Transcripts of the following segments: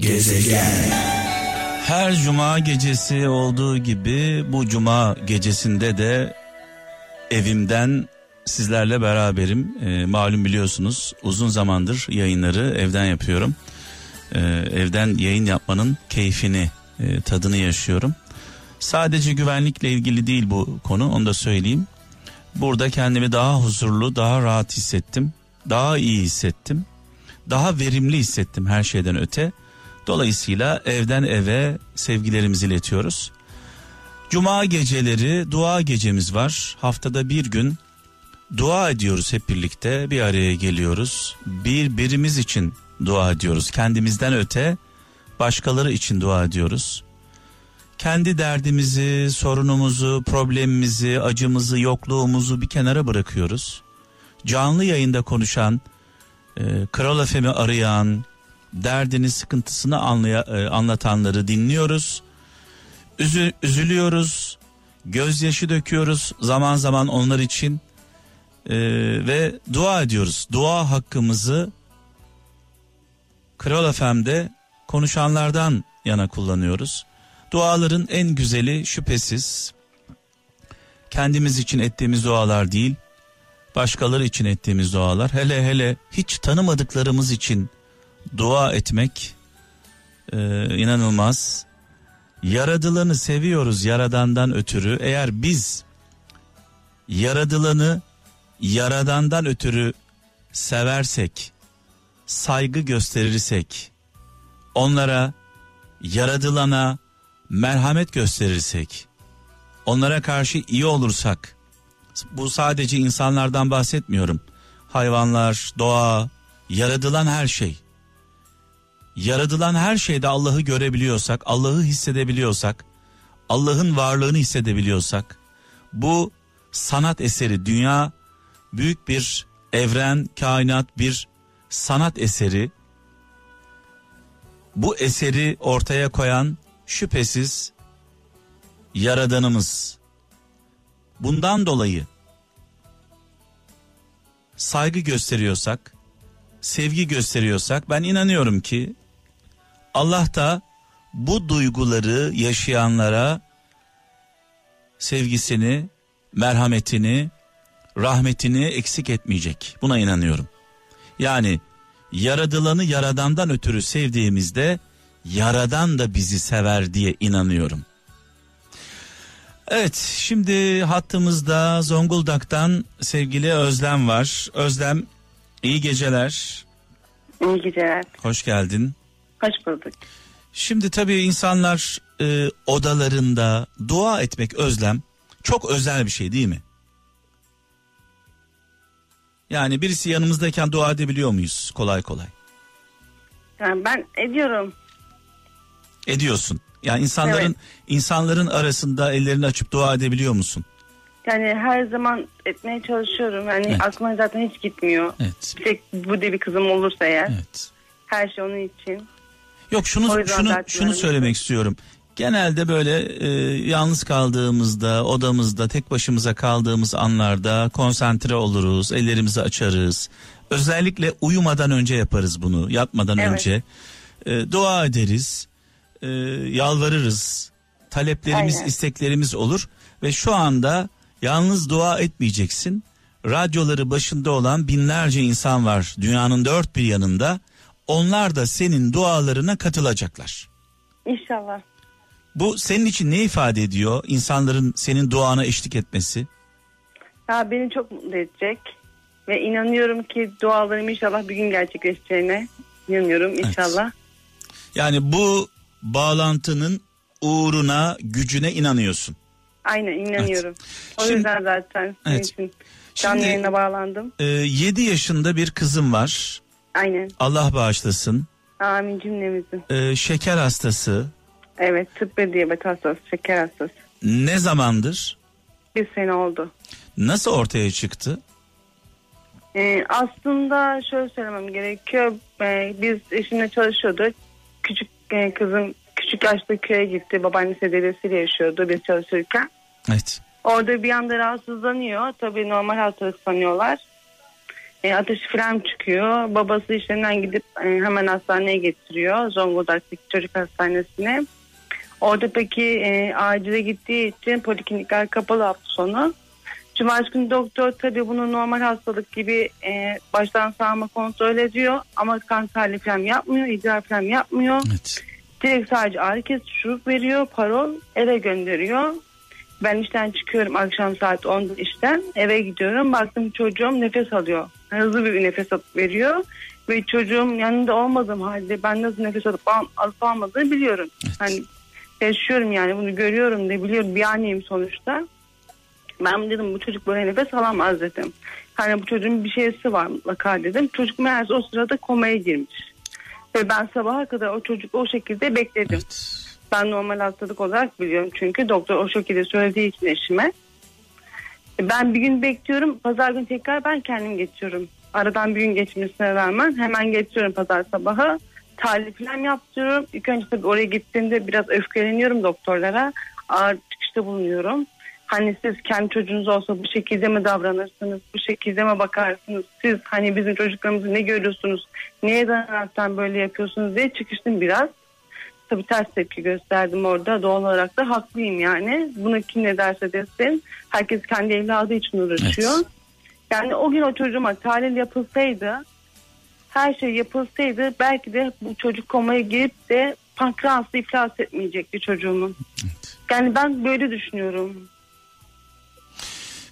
Gezegen. Her cuma gecesi olduğu gibi bu cuma gecesinde de evimden sizlerle beraberim. E, malum biliyorsunuz uzun zamandır yayınları evden yapıyorum. E, evden yayın yapmanın keyfini, e, tadını yaşıyorum. Sadece güvenlikle ilgili değil bu konu onu da söyleyeyim. Burada kendimi daha huzurlu, daha rahat hissettim. Daha iyi hissettim. Daha verimli hissettim her şeyden öte. Dolayısıyla evden eve sevgilerimizi iletiyoruz. Cuma geceleri dua gecemiz var. Haftada bir gün dua ediyoruz hep birlikte. Bir araya geliyoruz. Birbirimiz için dua ediyoruz. Kendimizden öte başkaları için dua ediyoruz. Kendi derdimizi, sorunumuzu, problemimizi, acımızı, yokluğumuzu bir kenara bırakıyoruz. Canlı yayında konuşan, e, Kral Efem'i arayan, derdini, sıkıntısını anlaya, e, anlatanları dinliyoruz. Üzü, üzülüyoruz, gözyaşı döküyoruz zaman zaman onlar için e, ve dua ediyoruz. Dua hakkımızı Kral FM'de konuşanlardan yana kullanıyoruz. Duaların en güzeli şüphesiz kendimiz için ettiğimiz dualar değil, başkaları için ettiğimiz dualar. Hele hele hiç tanımadıklarımız için dua etmek e, inanılmaz. Yaradılanı seviyoruz yaradandan ötürü. Eğer biz yaradılanı yaradandan ötürü seversek, saygı gösterirsek, onlara, yaradılana merhamet gösterirsek, onlara karşı iyi olursak, bu sadece insanlardan bahsetmiyorum. Hayvanlar, doğa, yaradılan her şey. Yaradılan her şeyde Allah'ı görebiliyorsak, Allah'ı hissedebiliyorsak, Allah'ın varlığını hissedebiliyorsak, bu sanat eseri, dünya büyük bir evren, kainat bir sanat eseri. Bu eseri ortaya koyan şüphesiz yaradanımız. Bundan dolayı saygı gösteriyorsak, sevgi gösteriyorsak ben inanıyorum ki Allah da bu duyguları yaşayanlara sevgisini, merhametini, rahmetini eksik etmeyecek. Buna inanıyorum. Yani yaradılanı yaradandan ötürü sevdiğimizde yaradan da bizi sever diye inanıyorum. Evet şimdi hattımızda Zonguldak'tan sevgili Özlem var. Özlem iyi geceler. İyi geceler. Hoş geldin. Hoş bulduk. Şimdi tabii insanlar e, odalarında dua etmek Özlem çok özel bir şey değil mi? Yani birisi yanımızdayken dua edebiliyor muyuz kolay kolay? Yani ben ediyorum. Ediyorsun. Yani insanların Evet. insanların arasında ellerini açıp dua edebiliyor musun? Yani her zaman etmeye çalışıyorum. Yani Evet. aklıma zaten hiç gitmiyor. Evet. Bir tek bu de bir kızım olursa eğer. Evet. Her şey onun için. Yok şunu şunu şunu öyle. söylemek istiyorum. Genelde böyle e, yalnız kaldığımızda, odamızda, tek başımıza kaldığımız anlarda konsantre oluruz, ellerimizi açarız. Özellikle uyumadan önce yaparız bunu, yatmadan Evet. önce. E, dua ederiz, e, yalvarırız. Taleplerimiz, Aynen. isteklerimiz olur ve şu anda yalnız dua etmeyeceksin. Radyoları başında olan binlerce insan var dünyanın dört bir yanında. Onlar da senin dualarına katılacaklar. İnşallah. Bu senin için ne ifade ediyor? İnsanların senin duana eşlik etmesi. Ya beni çok mutlu edecek. Ve inanıyorum ki dualarım inşallah bir gün gerçekleşeceğine inanıyorum inşallah. Yani bu bağlantının uğruna, gücüne inanıyorsun. Aynen inanıyorum. O Şimdi- yüzden zaten Evet. için canlı Şimdi- yayına bağlandım. 7 yaşında bir kızım var. Aynen. Allah bağışlasın. Amin cümlemizin. Ee, şeker hastası. Evet ve diyabet hastası, şeker hastası. Ne zamandır? Bir sene oldu. Nasıl ortaya çıktı? Ee, aslında şöyle söylemem gerekiyor. Ee, biz eşimle çalışıyorduk. Küçük e, kızım küçük yaşta köye gitti. Babaannesi dedesiyle yaşıyordu biz çalışırken. Evet. Orada bir anda rahatsızlanıyor. Tabii normal hastalık sanıyorlar. E, ateşi falan çıkıyor. Babası işlerinden gidip e, hemen hastaneye getiriyor. Zonguldak'taki çocuk hastanesine. Orada peki e, acile gittiği için poliklinikler kapalı hafta sonu. Cumartesi günü doktor tabii bunu normal hastalık gibi e, baştan sağma kontrol ediyor. Ama kan tahlili falan yapmıyor, idrar falan yapmıyor. Evet. Direkt sadece ağrı kesici şurup veriyor, parol eve gönderiyor. Ben işten çıkıyorum akşam saat 10'da işten eve gidiyorum. Baktım çocuğum nefes alıyor. Hızlı bir nefes alıp veriyor. Ve çocuğum yanında olmadığım halde ben nasıl nefes alıp, al, alıp almadığını biliyorum. Evet. Hani yaşıyorum yani bunu görüyorum da biliyorum bir anneyim sonuçta. Ben dedim bu çocuk böyle nefes alamaz dedim. Hani bu çocuğun bir şeysi var mutlaka dedim. Çocuk meğerse o sırada komaya girmiş. Ve ben sabaha kadar o çocuk o şekilde bekledim. Evet. Ben normal hastalık olarak biliyorum çünkü doktor o şekilde söylediği için eşime. Ben bir gün bekliyorum. Pazar günü tekrar ben kendim geçiyorum. Aradan bir gün geçmesine rağmen hemen geçiyorum pazar sabahı. Tahlil falan yaptırıyorum. İlk önce tabii oraya gittiğimde biraz öfkeleniyorum doktorlara. Ağır çıkışta bulunuyorum. Hani siz kendi çocuğunuz olsa bu şekilde mi davranırsınız? Bu şekilde mi bakarsınız? Siz hani bizim çocuklarımızı ne görüyorsunuz? Neye dayanaraktan böyle yapıyorsunuz diye çıkıştım biraz. Tabii ters tepki gösterdim orada. Doğal olarak da haklıyım yani. Buna kim ne derse desin. Herkes kendi evladı için uğraşıyor. Evet. Yani o gün o çocuğuma tahlil yapılsaydı her şey yapılsaydı belki de bu çocuk komaya girip de pankreaslı iflas etmeyecekti çocuğumun. Yani ben böyle düşünüyorum.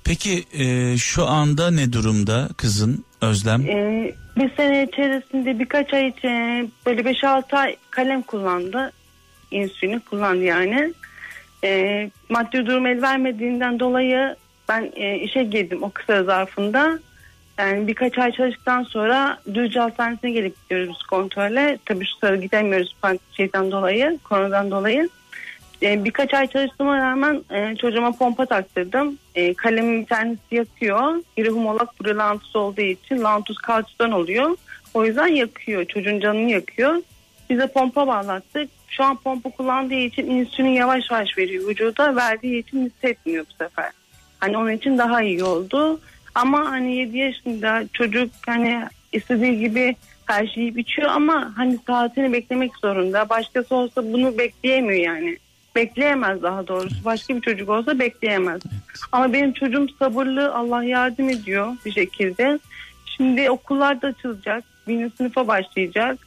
Peki e, şu anda ne durumda kızın Özlem? Ee, bir sene içerisinde birkaç ay için böyle 5-6 ay kalem kullandı. İnsülini kullandı yani. Ee, maddi durum el vermediğinden dolayı ben e, işe girdim o kısa zarfında. Yani birkaç ay çalıştıktan sonra Düzce Hastanesi'ne gelip gidiyoruz biz kontrole. Tabii şu sıra gidemiyoruz şeyden dolayı, koronadan dolayı. Ee, birkaç ay çalıştığıma rağmen e, çocuğuma pompa taktırdım. E, kalemin bir tanesi yakıyor. Biri humolak, biri lantus olduğu için lantus kalçıdan oluyor. O yüzden yakıyor. Çocuğun canını yakıyor. Bize pompa bağlattık. Şu an pompa kullandığı için insülin yavaş yavaş veriyor vücuda. Verdiği için hissetmiyor bu sefer. Hani onun için daha iyi oldu. Ama hani 7 yaşında çocuk hani istediği gibi her şeyi yiyip içiyor ama hani saatini beklemek zorunda. Başkası olsa bunu bekleyemiyor yani. Bekleyemez daha doğrusu. Başka bir çocuk olsa bekleyemez. Ama benim çocuğum sabırlı. Allah yardım ediyor bir şekilde. Şimdi okullar da açılacak. Birinci sınıfa başlayacak.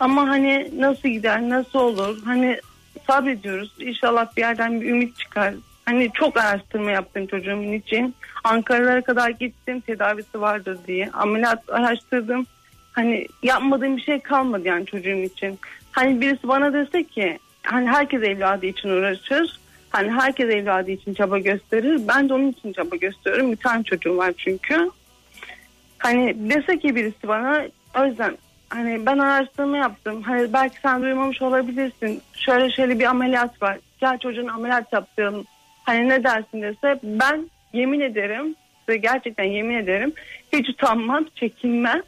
Ama hani nasıl gider, nasıl olur? Hani sabrediyoruz. İnşallah bir yerden bir ümit çıkar. Hani çok araştırma yaptım çocuğumun için. Ankara'lara kadar gittim tedavisi vardır diye. Ameliyat araştırdım. Hani yapmadığım bir şey kalmadı yani çocuğum için. Hani birisi bana dese ki hani herkes evladı için uğraşır. Hani herkes evladı için çaba gösterir. Ben de onun için çaba gösteriyorum. Bir tane çocuğum var çünkü. Hani dese ki birisi bana o yüzden hani ben araştırma yaptım. Hani belki sen duymamış olabilirsin. Şöyle şöyle bir ameliyat var. Gel çocuğun ameliyat yaptıralım. Hani ne dersin dese ben yemin ederim ve gerçekten yemin ederim hiç utanmam, çekinmem.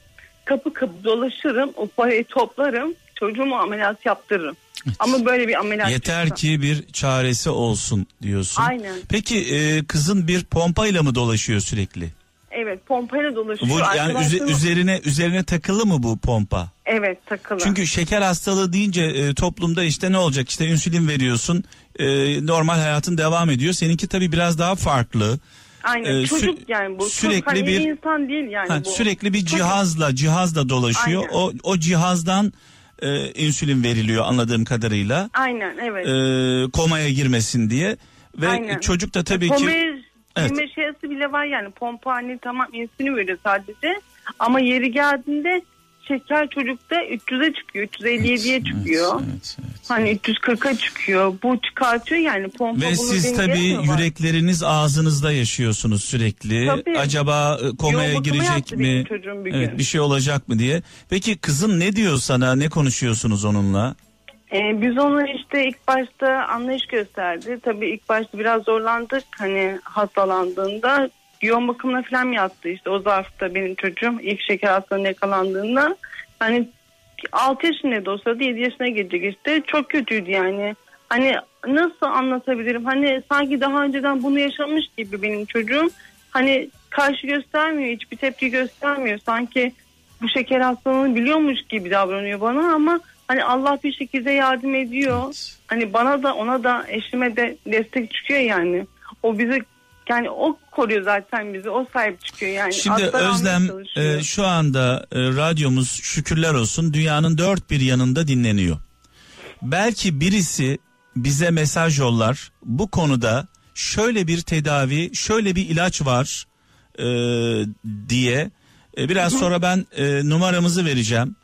Kapı kapı dolaşırım, o parayı toplarım, çocuğumu ameliyat yaptırırım. Ama böyle bir ameliyat Yeter çıksa. ki bir çaresi olsun diyorsun. Aynen. Peki e, kızın bir pompayla mı dolaşıyor sürekli? Evet pompayla dolaşıyor. Bu yani üze- üzerine üzerine takılı mı bu pompa? Evet takılı. Çünkü şeker hastalığı deyince e, toplumda işte ne olacak işte insülin veriyorsun e, normal hayatın devam ediyor. Seninki tabii biraz daha farklı. Aynen e, sü- çocuk yani bu. sürekli Çok, hani bir- insan değil yani Ha, bu. sürekli bir cihazla cihazla dolaşıyor. Aynen. O o cihazdan e, insülin veriliyor anladığım kadarıyla. Aynen evet. E, komaya girmesin diye ve Aynen. çocuk da tabii ki Komaya Evet. girme şeysi bile var yani pompa hani tamam insülin veriyor sadece. Ama yeri geldiğinde şeker çocukta 300'e çıkıyor. 357'ye çıkıyor. Evet, evet. Hani 340'a çıkıyor. Bu çıkartıyor yani pompa Ve siz tabii yürekleriniz ağzınızda yaşıyorsunuz sürekli. Tabii. Acaba e, komaya Yoğun bakıma girecek mi? bir Evet, gün. bir şey olacak mı diye. Peki kızın ne diyor sana? Ne konuşuyorsunuz onunla? Ee, biz onu işte ilk başta anlayış gösterdi. Tabii ilk başta biraz zorlandık hani hastalandığında. Yoğun bakımına falan yattı işte o zarfta benim çocuğum ilk şeker hastalığına yakalandığında. Hani 6 yaşındaydı o sırada 7 yaşına gelecek işte çok kötüydü yani. Hani nasıl anlatabilirim hani sanki daha önceden bunu yaşamış gibi benim çocuğum. Hani karşı göstermiyor. Hiçbir tepki göstermiyor. Sanki bu şeker hastalığını biliyormuş gibi davranıyor bana ama hani Allah bir şekilde yardım ediyor. Evet. Hani bana da ona da eşime de destek çıkıyor yani. O bizi yani o koruyor zaten bizi. O sahip çıkıyor yani. Şimdi almaya Özlem e, şu anda e, radyomuz şükürler olsun dünyanın dört bir yanında dinleniyor. Belki birisi bize mesaj yollar bu konuda şöyle bir tedavi şöyle bir ilaç var e, diye E, biraz sonra ben e, numaramızı vereceğim.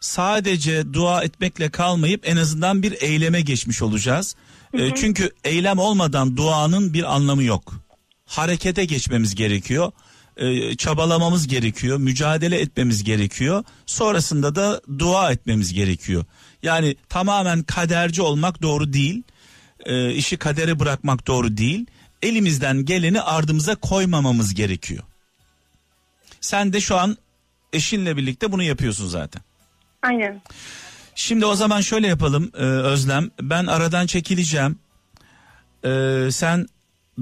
Sadece dua etmekle kalmayıp en azından bir eyleme geçmiş olacağız. E, çünkü eylem olmadan duanın bir anlamı yok. Harekete geçmemiz gerekiyor. E, çabalamamız gerekiyor. Mücadele etmemiz gerekiyor. Sonrasında da dua etmemiz gerekiyor. Yani tamamen kaderci olmak doğru değil. E, işi kadere bırakmak doğru değil. Elimizden geleni ardımıza koymamamız gerekiyor. Sen de şu an eşinle birlikte bunu yapıyorsun zaten. Aynen. Şimdi o zaman şöyle yapalım e, Özlem. Ben aradan çekileceğim. E, sen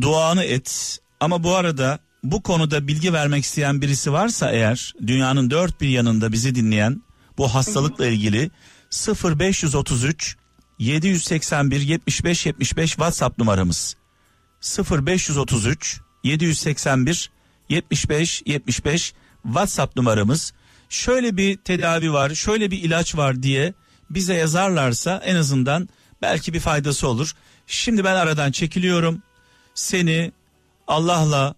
duanı et. Ama bu arada bu konuda bilgi vermek isteyen birisi varsa eğer dünyanın dört bir yanında bizi dinleyen bu hastalıkla ilgili 0533 781 75 75 WhatsApp numaramız 0533 781 75 75 WhatsApp numaramız. Şöyle bir tedavi var, şöyle bir ilaç var diye bize yazarlarsa en azından belki bir faydası olur. Şimdi ben aradan çekiliyorum. Seni Allah'la,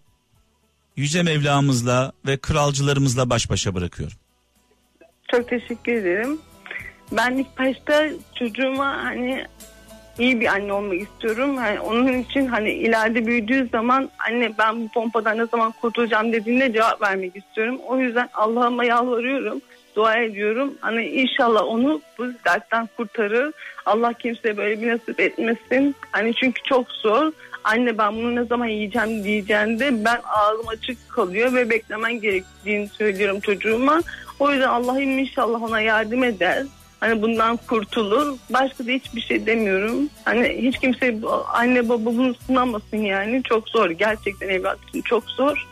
Yüce Mevlamızla ve kralcılarımızla baş başa bırakıyorum. Çok teşekkür ederim. Ben ilk başta çocuğuma hani iyi bir anne olmak istiyorum. Yani onun için hani ileride büyüdüğü zaman anne ben bu pompadan ne zaman kurtulacağım dediğinde cevap vermek istiyorum. O yüzden Allah'ıma yalvarıyorum. Dua ediyorum. Hani inşallah onu bu dertten kurtarır. Allah kimseye böyle bir nasip etmesin. Hani çünkü çok zor. Anne ben bunu ne zaman yiyeceğim diyeceğinde ben ağzım açık kalıyor ve beklemen gerektiğini söylüyorum çocuğuma. O yüzden Allah'ım inşallah ona yardım eder. Hani bundan kurtulur. Başka da hiçbir şey demiyorum. Hani hiç kimse anne baba bunu sınamasın yani. Çok zor. Gerçekten evlat için çok zor.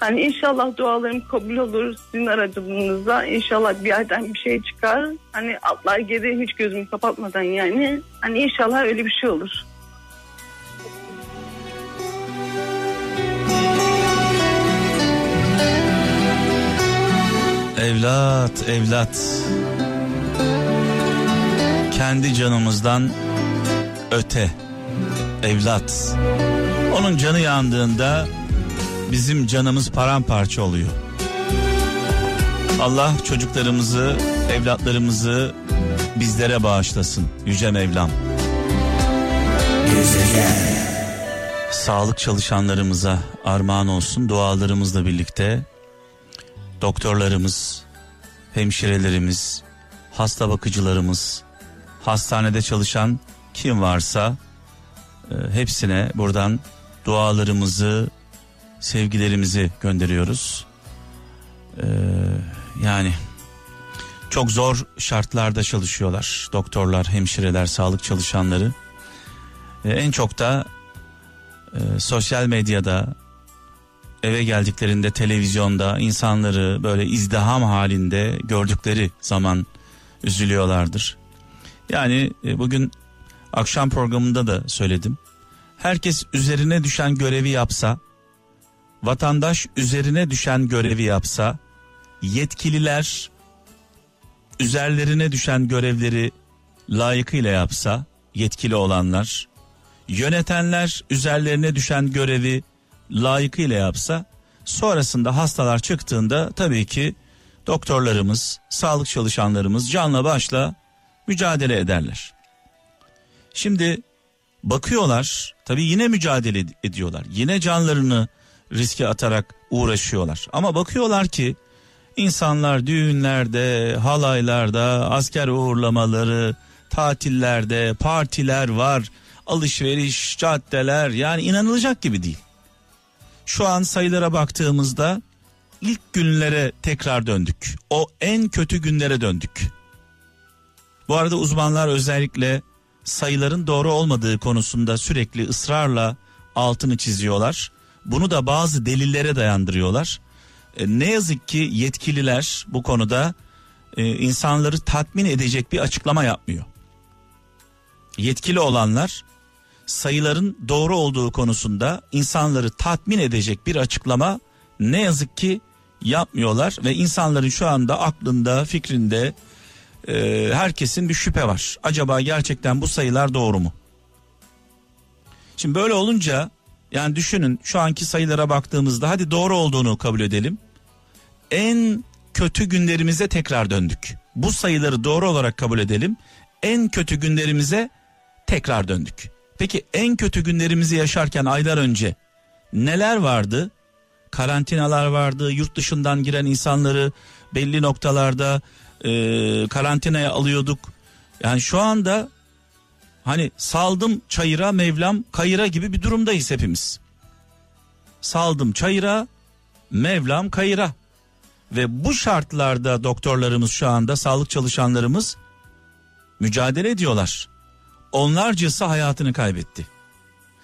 Hani inşallah dualarım kabul olur sizin aracılığınızla. İnşallah bir yerden bir şey çıkar. Hani atlar geri hiç gözümü kapatmadan yani. Hani inşallah öyle bir şey olur. Evlat, evlat. Kendi canımızdan öte. Evlat. Onun canı yandığında bizim canımız paramparça oluyor. Allah çocuklarımızı, evlatlarımızı bizlere bağışlasın. Yüce Mevlam. Sağlık çalışanlarımıza armağan olsun dualarımızla birlikte doktorlarımız, hemşirelerimiz, hasta bakıcılarımız, hastanede çalışan kim varsa e, hepsine buradan dualarımızı, sevgilerimizi gönderiyoruz. E, yani çok zor şartlarda çalışıyorlar doktorlar, hemşireler, sağlık çalışanları. E, en çok da sosyal medyada eve geldiklerinde televizyonda insanları böyle izdiham halinde gördükleri zaman üzülüyorlardır. Yani e, bugün akşam programında da söyledim. Herkes üzerine düşen görevi yapsa, vatandaş üzerine düşen görevi yapsa, yetkililer üzerlerine düşen görevleri layıkıyla yapsa, yetkili olanlar, yönetenler üzerlerine düşen görevi layıkıyla yapsa sonrasında hastalar çıktığında tabii ki doktorlarımız, sağlık çalışanlarımız canla başla mücadele ederler. Şimdi bakıyorlar tabii yine mücadele ediyorlar. Yine canlarını riske atarak uğraşıyorlar. Ama bakıyorlar ki insanlar düğünlerde, halaylarda, asker uğurlamaları, tatillerde, partiler var, alışveriş, caddeler yani inanılacak gibi değil şu an sayılara baktığımızda ilk günlere tekrar döndük. O en kötü günlere döndük. Bu arada uzmanlar özellikle sayıların doğru olmadığı konusunda sürekli ısrarla altını çiziyorlar. Bunu da bazı delillere dayandırıyorlar. E, ne yazık ki yetkililer bu konuda e, insanları tatmin edecek bir açıklama yapmıyor. Yetkili olanlar sayıların doğru olduğu konusunda insanları tatmin edecek bir açıklama ne yazık ki yapmıyorlar ve insanların şu anda aklında, fikrinde e, herkesin bir şüphe var. Acaba gerçekten bu sayılar doğru mu? Şimdi böyle olunca yani düşünün şu anki sayılara baktığımızda hadi doğru olduğunu kabul edelim. En kötü günlerimize tekrar döndük. Bu sayıları doğru olarak kabul edelim. En kötü günlerimize tekrar döndük. Peki en kötü günlerimizi yaşarken aylar önce neler vardı? Karantinalar vardı, yurt dışından giren insanları belli noktalarda e, karantinaya alıyorduk. Yani şu anda hani saldım çayıra Mevlam kayıra gibi bir durumdayız hepimiz. Saldım çayıra Mevlam kayıra. Ve bu şartlarda doktorlarımız şu anda sağlık çalışanlarımız mücadele ediyorlar. Onlarcası hayatını kaybetti.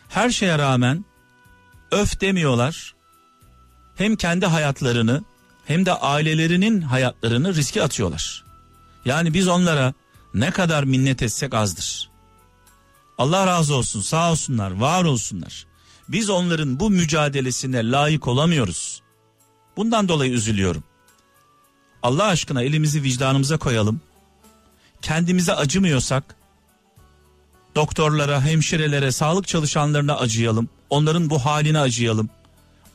Her şeye rağmen öf demiyorlar. Hem kendi hayatlarını hem de ailelerinin hayatlarını riske atıyorlar. Yani biz onlara ne kadar minnet etsek azdır. Allah razı olsun, sağ olsunlar, var olsunlar. Biz onların bu mücadelesine layık olamıyoruz. Bundan dolayı üzülüyorum. Allah aşkına elimizi vicdanımıza koyalım. Kendimize acımıyorsak doktorlara, hemşirelere, sağlık çalışanlarına acıyalım. Onların bu haline acıyalım.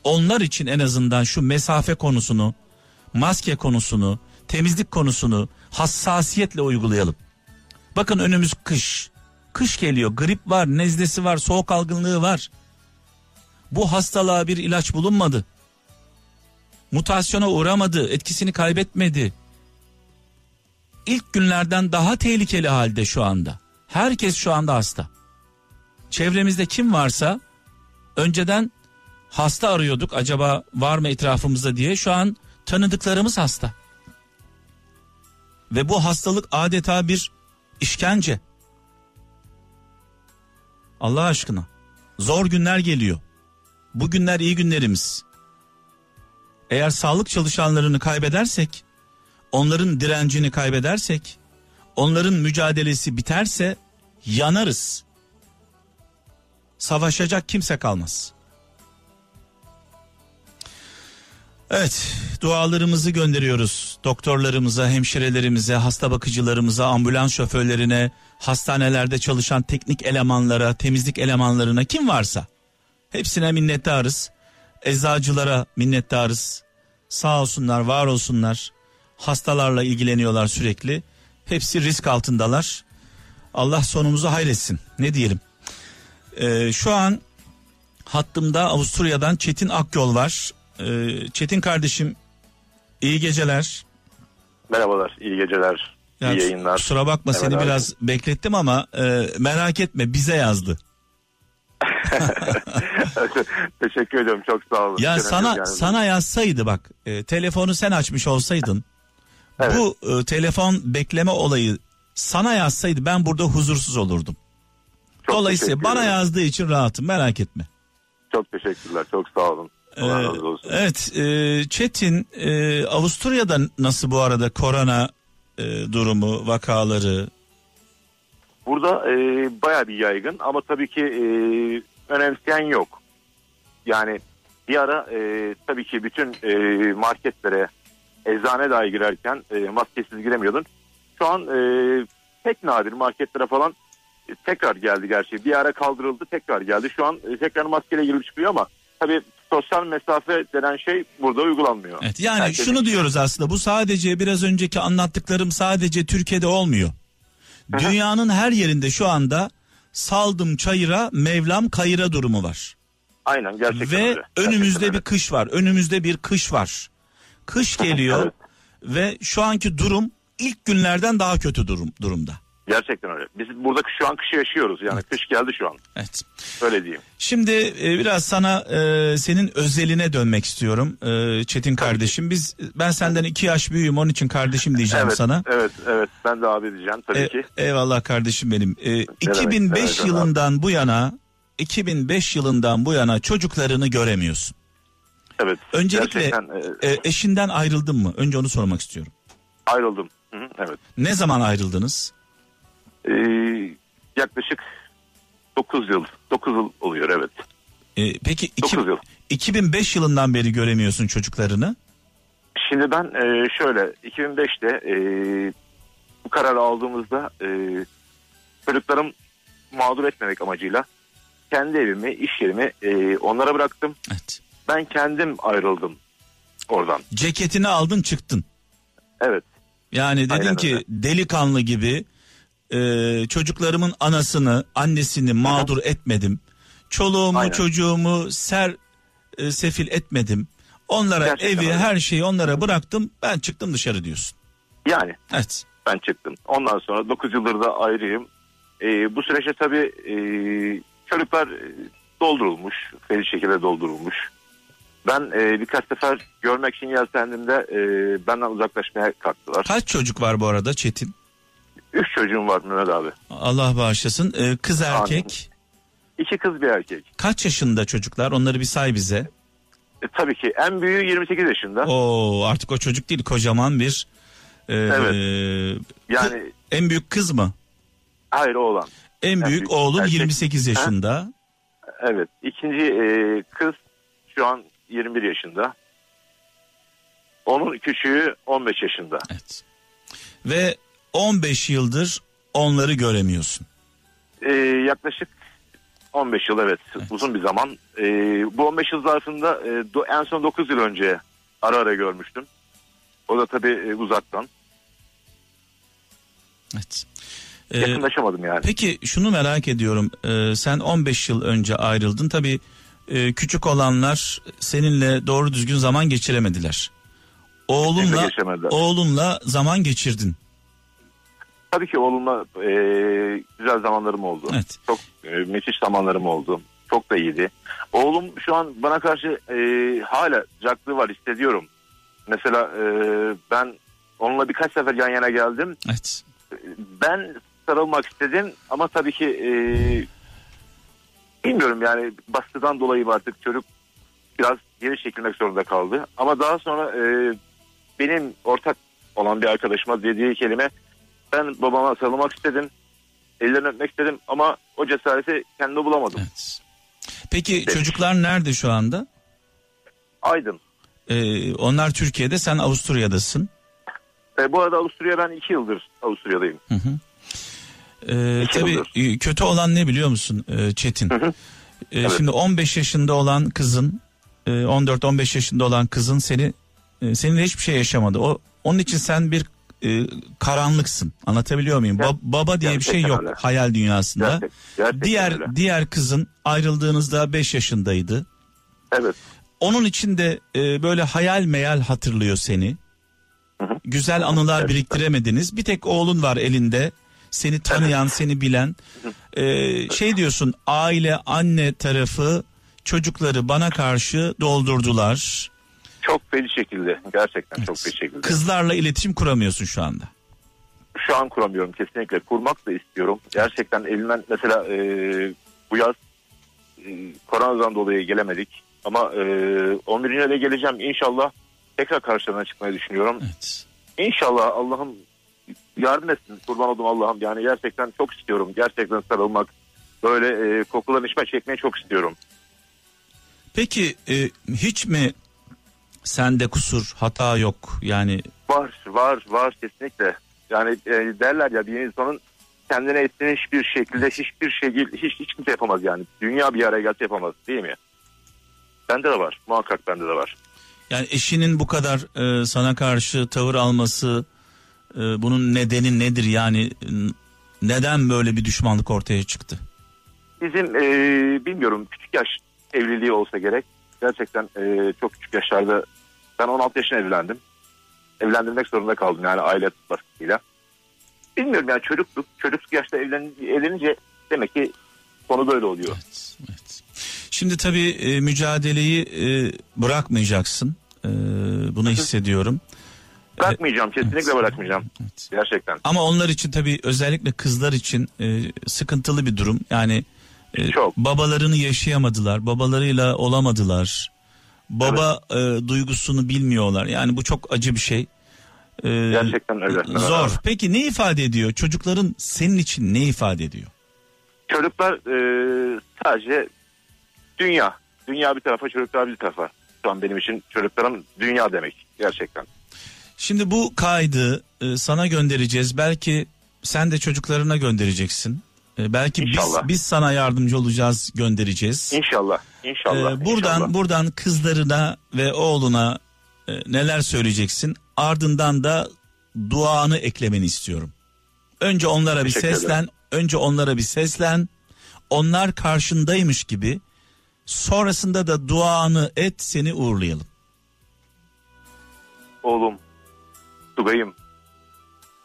Onlar için en azından şu mesafe konusunu, maske konusunu, temizlik konusunu hassasiyetle uygulayalım. Bakın önümüz kış. Kış geliyor, grip var, nezlesi var, soğuk algınlığı var. Bu hastalığa bir ilaç bulunmadı. Mutasyona uğramadı, etkisini kaybetmedi. İlk günlerden daha tehlikeli halde şu anda. Herkes şu anda hasta. Çevremizde kim varsa önceden hasta arıyorduk acaba var mı etrafımızda diye şu an tanıdıklarımız hasta. Ve bu hastalık adeta bir işkence. Allah aşkına. Zor günler geliyor. Bu günler iyi günlerimiz. Eğer sağlık çalışanlarını kaybedersek, onların direncini kaybedersek, onların mücadelesi biterse yanarız. Savaşacak kimse kalmaz. Evet, dualarımızı gönderiyoruz doktorlarımıza, hemşirelerimize, hasta bakıcılarımıza, ambulans şoförlerine, hastanelerde çalışan teknik elemanlara, temizlik elemanlarına kim varsa hepsine minnettarız. Eczacılara minnettarız. Sağ olsunlar, var olsunlar. Hastalarla ilgileniyorlar sürekli. Hepsi risk altındalar. Allah sonumuzu hayretsin. Ne diyelim? Ee, şu an hattımda Avusturya'dan Çetin Akyol var. Ee, Çetin kardeşim iyi geceler. Merhabalar, iyi geceler, Ya iyi yayınlar. Kusura bakma Evet seni abi. biraz beklettim ama e, merak etme bize yazdı. Teşekkür ediyorum, çok sağ olun. Ya sana yani. sana yazsaydı bak e, telefonu sen açmış olsaydın Evet. bu e, telefon bekleme olayı sana yazsaydı ben burada huzursuz olurdum. Çok Dolayısıyla bana yazdığı için rahatım merak etme. Çok teşekkürler, çok sağ olun. Ee, evet e, Çetin e, Avusturya'da nasıl bu arada korona e, durumu vakaları Burada e, baya bir yaygın ama tabii ki e, önemseyen yok. Yani bir ara e, tabii ki bütün e, marketlere, eczane dahi girerken e, maskesiz giremiyordun. Şu an e, pek nadir marketlere falan e, tekrar geldi gerçi. Bir ara kaldırıldı tekrar geldi. Şu an e, tekrar maskeyle girip çıkıyor ama tabii sosyal mesafe denen şey burada uygulanmıyor. Evet yani Herkesin- şunu diyoruz aslında bu sadece biraz önceki anlattıklarım sadece Türkiye'de olmuyor. Dünyanın her yerinde şu anda saldım çayıra Mevlam kayıra durumu var. Aynen gerçekten Ve öyle. önümüzde Gerçekten öyle. bir kış var. Önümüzde bir kış var. Kış geliyor Evet. ve şu anki durum ilk günlerden daha kötü durum durumda. Gerçekten öyle. Biz burada şu an kışı yaşıyoruz. Yani kış geldi şu an. Evet. Öyle diyeyim. Şimdi e, biraz sana e, senin özeline dönmek istiyorum e, Çetin kardeşim. Biz ben senden iki yaş büyüğüm onun için kardeşim diyeceğim evet, sana. Evet, evet. Ben de abi diyeceğim tabii E, ki. eyvallah kardeşim benim. E, demek, 2005 evet, yılından bu yana 2005 yılından bu yana çocuklarını göremiyorsun. Evet. Öncelikle Gerçekten, e, e, eşinden ayrıldın mı? Önce onu sormak istiyorum. ayrıldım. Hı hı, evet. Ne zaman ayrıldınız? Ee, yaklaşık 9 yıl. 9 yıl oluyor evet. E, peki iki- 9 yıl. 2005 yılından beri göremiyorsun çocuklarını. Şimdi ben e, şöyle 2005'te e, bu kararı aldığımızda e, çocuklarım mağdur etmemek amacıyla kendi evimi, iş yerimi e, onlara bıraktım. Evet. Ben kendim ayrıldım oradan. Ceketini aldın çıktın. Evet. Yani dedin Aynen ki öyle. delikanlı gibi e, çocuklarımın anasını, annesini mağdur etmedim. Çoluğumu, Aynen. çocuğumu ser e, sefil etmedim. Onlara Gerçekten evi, öyle. her şeyi onlara bıraktım. Ben çıktım dışarı diyorsun. Yani Evet. ben çıktım. Ondan sonra 9 yıldır da ayrıyım. E, bu süreçte tabii e, çocuklar e, doldurulmuş. Feri şekilde doldurulmuş. Ben e, birkaç sefer görmek için yeltendiğimde e, benden uzaklaşmaya kalktılar. Kaç çocuk var bu arada Çetin? Üç çocuğum var Mehmet abi. Allah bağışlasın. E, kız erkek. İki kız bir erkek. Kaç yaşında çocuklar? Onları bir say bize. E, tabii ki en büyüğü 28 yaşında. Oo artık o çocuk değil kocaman bir e, Evet. Yani en büyük kız mı? hayır oğlan. En büyük büyük oğlum erkek. 28 yaşında. Evet. İkinci e, kız şu an 21 yaşında. Onun küçüğü 15 yaşında. Evet. Ve 15 yıldır onları göremiyorsun. E, yaklaşık 15 yıl evet, uzun bir zaman. E, bu 15 yıl zarfında e, en son 9 yıl önce ara ara görmüştüm. O da tabii e, uzaktan. Evet. Ee, Yakınlaşamadım yani. peki şunu merak ediyorum. Ee, sen 15 yıl önce ayrıldın. Tabii e, küçük olanlar seninle doğru düzgün zaman geçiremediler. Geçiremediler. oğlunla zaman geçirdin. Tabii ki oğlumla e, güzel zamanlarım oldu. Evet. Çok e, müthiş zamanlarım oldu. Çok da iyiydi. Oğlum şu an bana karşı e, hala sıcaklığı var hissediyorum. Mesela e, ben onunla birkaç sefer yan yana geldim. Evet. Ben sarılmak istedim ama tabii ki e, bilmiyorum yani baskıdan dolayı artık çocuk biraz geri çekilmek zorunda kaldı. Ama daha sonra e, benim ortak olan bir arkadaşıma dediği kelime ben babama sarılmak istedim. Ellerini öpmek istedim ama o cesareti kendime bulamadım. Evet. Peki çocuklar nerede şu anda? Aydın. Ee, onlar Türkiye'de, sen Avusturya'dasın. E, bu arada Avusturya ben iki yıldır Avusturya'dayım. Hı hı. Ee, tabii e, kötü olan ne biliyor musun e, Çetin? Hı hı. E, Evet. Şimdi 15 yaşında olan kızın, e, 14-15 yaşında olan kızın seni e, seninle hiçbir şey yaşamadı. O onun için sen bir e, karanlıksın. Anlatabiliyor muyum? Ba- baba diye bir şey yok öyle. hayal dünyasında. Gerçek- gerçekten diğer öyle. diğer kızın ayrıldığınızda 5 yaşındaydı. Evet. Onun için de e, böyle hayal meyal hatırlıyor seni. Hı hı. Güzel anılar Gerçekten. biriktiremediniz. Bir tek oğlun var elinde. Seni tanıyan, seni bilen. E, şey diyorsun, aile, anne tarafı çocukları bana karşı doldurdular. Çok feci şekilde. Gerçekten çok feci şekilde. Kızlarla iletişim kuramıyorsun şu anda. şu an kuramıyorum kesinlikle. Kurmak da istiyorum. Gerçekten elimden mesela e, bu yaz e, koronadan dolayı gelemedik. Ama e, 11. de geleceğim. İnşallah tekrar karşılarına çıkmayı düşünüyorum. Evet. İnşallah Allah'ım yardım etsin. Kurban oldum Allah'ım. Yani gerçekten çok istiyorum. Gerçekten sarılmak. Böyle e, kokuların içime çekmeyi çok istiyorum. Peki e, hiç mi sende kusur, hata yok? Yani Var, var, var kesinlikle. Yani e, derler ya bir insanın kendine istediğin hiçbir şekilde hiçbir şey hiç hiç kimse yapamaz yani. Dünya bir araya gelse yapamaz değil mi? Bende de var. Muhakkak bende de var. Yani eşinin bu kadar e, sana karşı tavır alması e, bunun nedeni nedir yani neden böyle bir düşmanlık ortaya çıktı? Bizim e, bilmiyorum küçük yaş evliliği olsa gerek. Gerçekten e, çok küçük yaşlarda ben 16 yaşında evlendim. Evlendirmek zorunda kaldım yani aile baskısıyla. Bilmiyorum yani çocukluk, çocukluk yaşta evlen, evlenince demek ki konu böyle oluyor. Evet, evet. Şimdi tabii e, mücadeleyi e, bırakmayacaksın. E, bunu hissediyorum. Bırakmayacağım kesinlikle Evet. bırakmayacağım. Evet. Gerçekten. Ama onlar için tabii özellikle kızlar için e, sıkıntılı bir durum. Yani e, Çok. babalarını yaşayamadılar, babalarıyla olamadılar. Baba e, duygusunu bilmiyorlar. Yani bu çok acı bir şey. E, Gerçekten öyle. Zor. Peki ne ifade ediyor? Çocukların senin için ne ifade ediyor? Çocuklar e, sadece dünya. Dünya bir tarafa çocuklar bir tarafa. Şu an benim için çocukların dünya demek gerçekten. Şimdi bu kaydı e, sana göndereceğiz. Belki sen de çocuklarına göndereceksin. E, belki biz İnşallah. biz sana yardımcı olacağız, göndereceğiz. İnşallah. İnşallah. Ee, buradan inşallah. buradan kızlarına ve oğluna e, neler söyleyeceksin? Ardından da duanı eklemeni istiyorum. Önce onlara bir Teşekkür ederim. seslen, önce onlara bir seslen. Onlar karşındaymış gibi. Sonrasında da duanı et, seni uğurlayalım. Oğlum, Tugay'ım,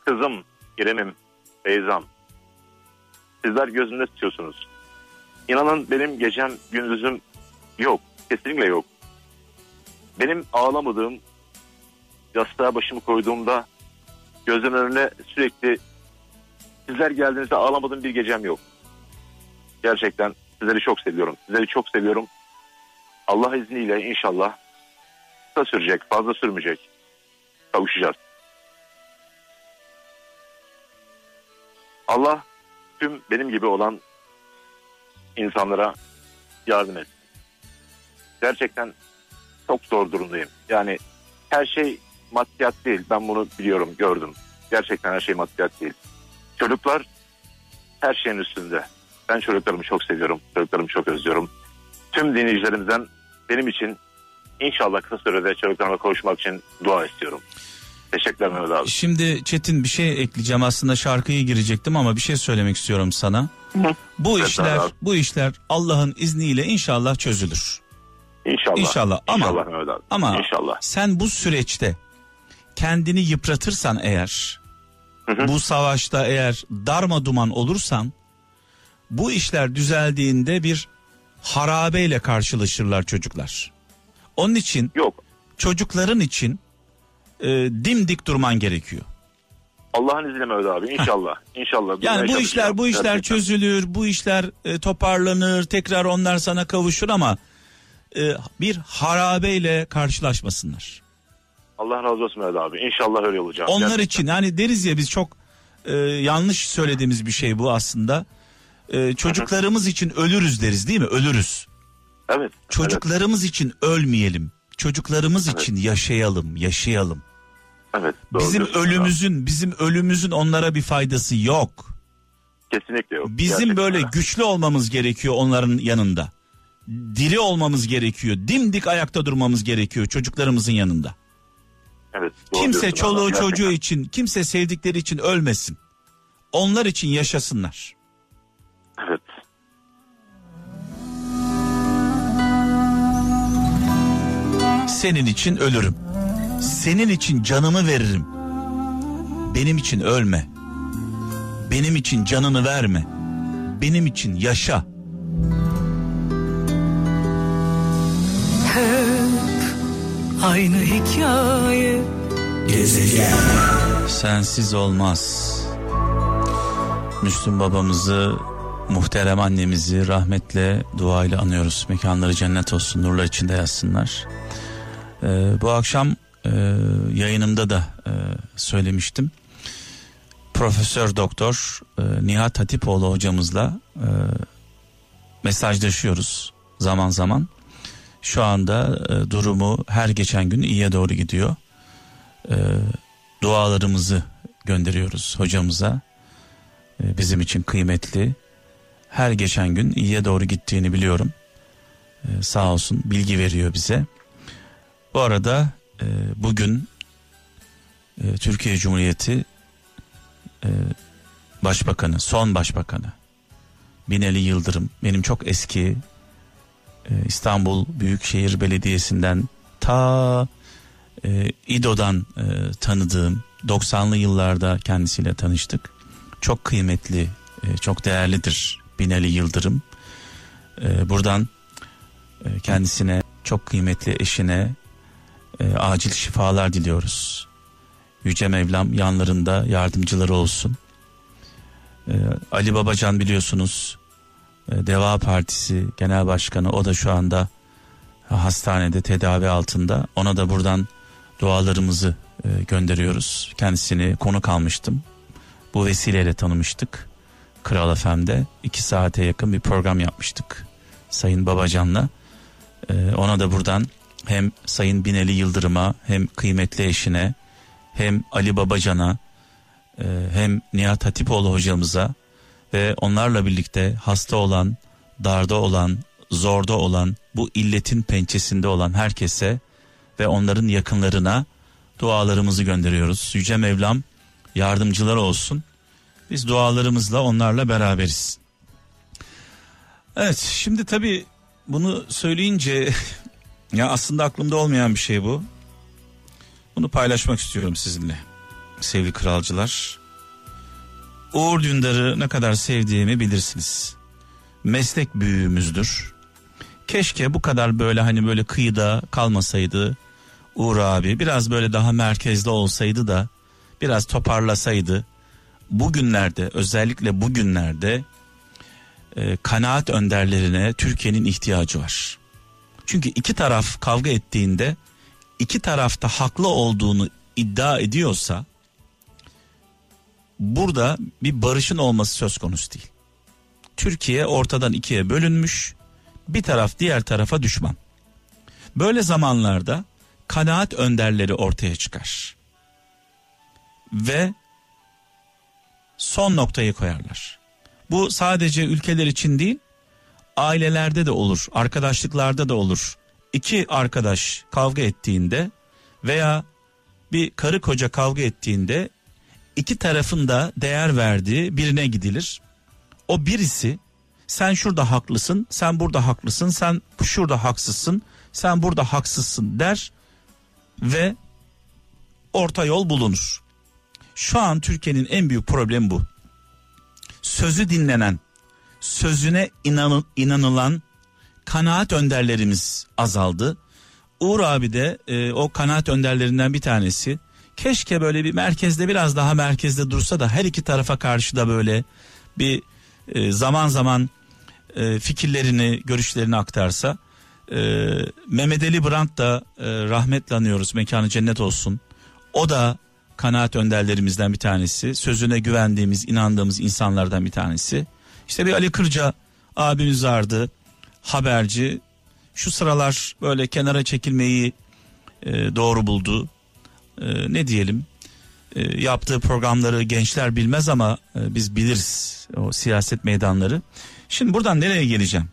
kızım, İrem'im, Beyzam. Sizler gözümde tutuyorsunuz. İnanın benim gecem, gündüzüm yok. Kesinlikle yok. Benim ağlamadığım, yastığa başımı koyduğumda gözümün önüne sürekli sizler geldiğinizde ağlamadığım bir gecem yok. Gerçekten sizleri çok seviyorum. Sizleri çok seviyorum. Allah izniyle inşallah kısa sürecek, fazla sürmeyecek kavuşacağız. Allah tüm benim gibi olan insanlara yardım etsin. Gerçekten çok zor durumdayım. Yani her şey maddiyat değil. Ben bunu biliyorum, gördüm. Gerçekten her şey maddiyat değil. Çocuklar her şeyin üstünde. Ben çocuklarımı çok seviyorum. Çocuklarımı çok özlüyorum. Tüm dinleyicilerimizden benim için inşallah kısa sürede çocuklarıma kavuşmak için dua istiyorum. Teşekkürler abi. Şimdi Çetin bir şey ekleyeceğim aslında şarkıya girecektim ama bir şey söylemek istiyorum sana. Bu Evet, işler abi. bu işler Allah'ın izniyle inşallah çözülür. İnşallah. İnşallah ama- İnşallah Mehmet abi. Ama İnşallah. sen bu süreçte kendini yıpratırsan eğer Hı hı. bu savaşta eğer darma duman olursan bu işler düzeldiğinde bir harabeyle karşılaşırlar çocuklar. Onun için Yok. çocukların için e, dimdik durman gerekiyor. Allah'ın izniyle Mehmet abi. İnşallah. İnşallah. Yani bu işler bu işler Gerçekten. çözülür, bu işler e, toparlanır, tekrar onlar sana kavuşur ama e, bir harabeyle karşılaşmasınlar. Allah razı olsun Mehmet abi. İnşallah öyle olacağım. Onlar Gerçekten. için hani deriz ya biz çok e, yanlış söylediğimiz bir şey bu aslında. E, çocuklarımız için ölürüz deriz değil mi? Ölürüz. Evet. Çocuklarımız için ölmeyelim. Çocuklarımız için yaşayalım, yaşayalım. Evet. evet doğru bizim Mehmet ölümümüzün, bizim ölümümüzün onlara bir faydası yok. Kesinlikle yok. Bizim Gerçekten böyle öyle. güçlü olmamız gerekiyor onların yanında. Diri olmamız gerekiyor. Dimdik ayakta durmamız gerekiyor çocuklarımızın yanında. Evet. doğru kimse çoluğu çocuğu için, kimse sevdikleri için ölmesin. Onlar için yaşasınlar. Senin için ölürüm. Senin için canımı veririm. Benim için ölme. Benim için canını verme. Benim için yaşa. Aynı hikaye Sensiz olmaz. Müslüm babamızı, muhterem annemizi rahmetle, duayla anıyoruz. Mekanları cennet olsun, nurlar içinde yatsınlar. Ee, bu akşam e, yayınımda da e, söylemiştim. Profesör Doktor e, Nihat Hatipoğlu hocamızla e, mesajlaşıyoruz zaman zaman. Şu anda e, durumu her geçen gün iyiye doğru gidiyor. E, dualarımızı gönderiyoruz hocamıza. E, bizim için kıymetli. Her geçen gün iyiye doğru gittiğini biliyorum. E, sağ olsun bilgi veriyor bize. Bu arada e, bugün e, Türkiye Cumhuriyeti e, Başbakanı, son Başbakanı Binali Yıldırım benim çok eski e, İstanbul Büyükşehir Belediyesi'nden ta e, İDO'dan e, tanıdığım 90'lı yıllarda kendisiyle tanıştık. Çok kıymetli, e, çok değerlidir Binali Yıldırım. E, buradan e, kendisine çok kıymetli eşine e, acil şifalar diliyoruz. Yüce Mevlam yanlarında yardımcıları olsun. E, Ali Babacan biliyorsunuz e, Deva Partisi Genel Başkanı o da şu anda hastanede tedavi altında. Ona da buradan dualarımızı e, gönderiyoruz. Kendisini konuk almıştım. Bu vesileyle tanımıştık. Kral FM'de iki saate yakın bir program yapmıştık. Sayın Babacan'la. E, ona da buradan hem Sayın Bineli Yıldırım'a hem kıymetli eşine hem Ali Babacan'a e, hem Nihat Hatipoğlu hocamıza ve onlarla birlikte hasta olan, darda olan, zorda olan, bu illetin pençesinde olan herkese ve onların yakınlarına dualarımızı gönderiyoruz. Yüce Mevlam yardımcılar olsun. Biz dualarımızla onlarla beraberiz. Evet şimdi tabii bunu söyleyince ya aslında aklımda olmayan bir şey bu. Bunu paylaşmak istiyorum sizinle sevgili kralcılar. Uğur Dündar'ı ne kadar sevdiğimi bilirsiniz. Meslek büyüğümüzdür. Keşke bu kadar böyle hani böyle kıyıda kalmasaydı Uğur abi. Biraz böyle daha merkezde olsaydı da biraz toparlasaydı. Bugünlerde özellikle bugünlerde e, kanaat önderlerine Türkiye'nin ihtiyacı var. Çünkü iki taraf kavga ettiğinde iki tarafta haklı olduğunu iddia ediyorsa burada bir barışın olması söz konusu değil. Türkiye ortadan ikiye bölünmüş. Bir taraf diğer tarafa düşman. Böyle zamanlarda kanaat önderleri ortaya çıkar. Ve son noktayı koyarlar. Bu sadece ülkeler için değil, ailelerde de olur, arkadaşlıklarda da olur. İki arkadaş kavga ettiğinde veya bir karı koca kavga ettiğinde iki tarafın da değer verdiği birine gidilir. O birisi sen şurada haklısın, sen burada haklısın, sen şurada haksızsın, sen burada haksızsın der ve orta yol bulunur. Şu an Türkiye'nin en büyük problemi bu. Sözü dinlenen, sözüne inanı, inanılan kanaat önderlerimiz azaldı. Uğur abi de e, o kanaat önderlerinden bir tanesi. Keşke böyle bir merkezde biraz daha merkezde dursa da her iki tarafa karşı da böyle bir e, zaman zaman e, fikirlerini, görüşlerini aktarsa. E, Mehmet Ali Brandt da e, rahmetle anıyoruz mekanı cennet olsun. O da kanaat önderlerimizden bir tanesi. Sözüne güvendiğimiz, inandığımız insanlardan bir tanesi. İşte bir Ali Kırca abimiz vardı. Haberci. Şu sıralar böyle kenara çekilmeyi e, doğru buldu. E, ne diyelim? E, yaptığı programları gençler bilmez ama e, biz biliriz o siyaset meydanları. Şimdi buradan nereye geleceğim?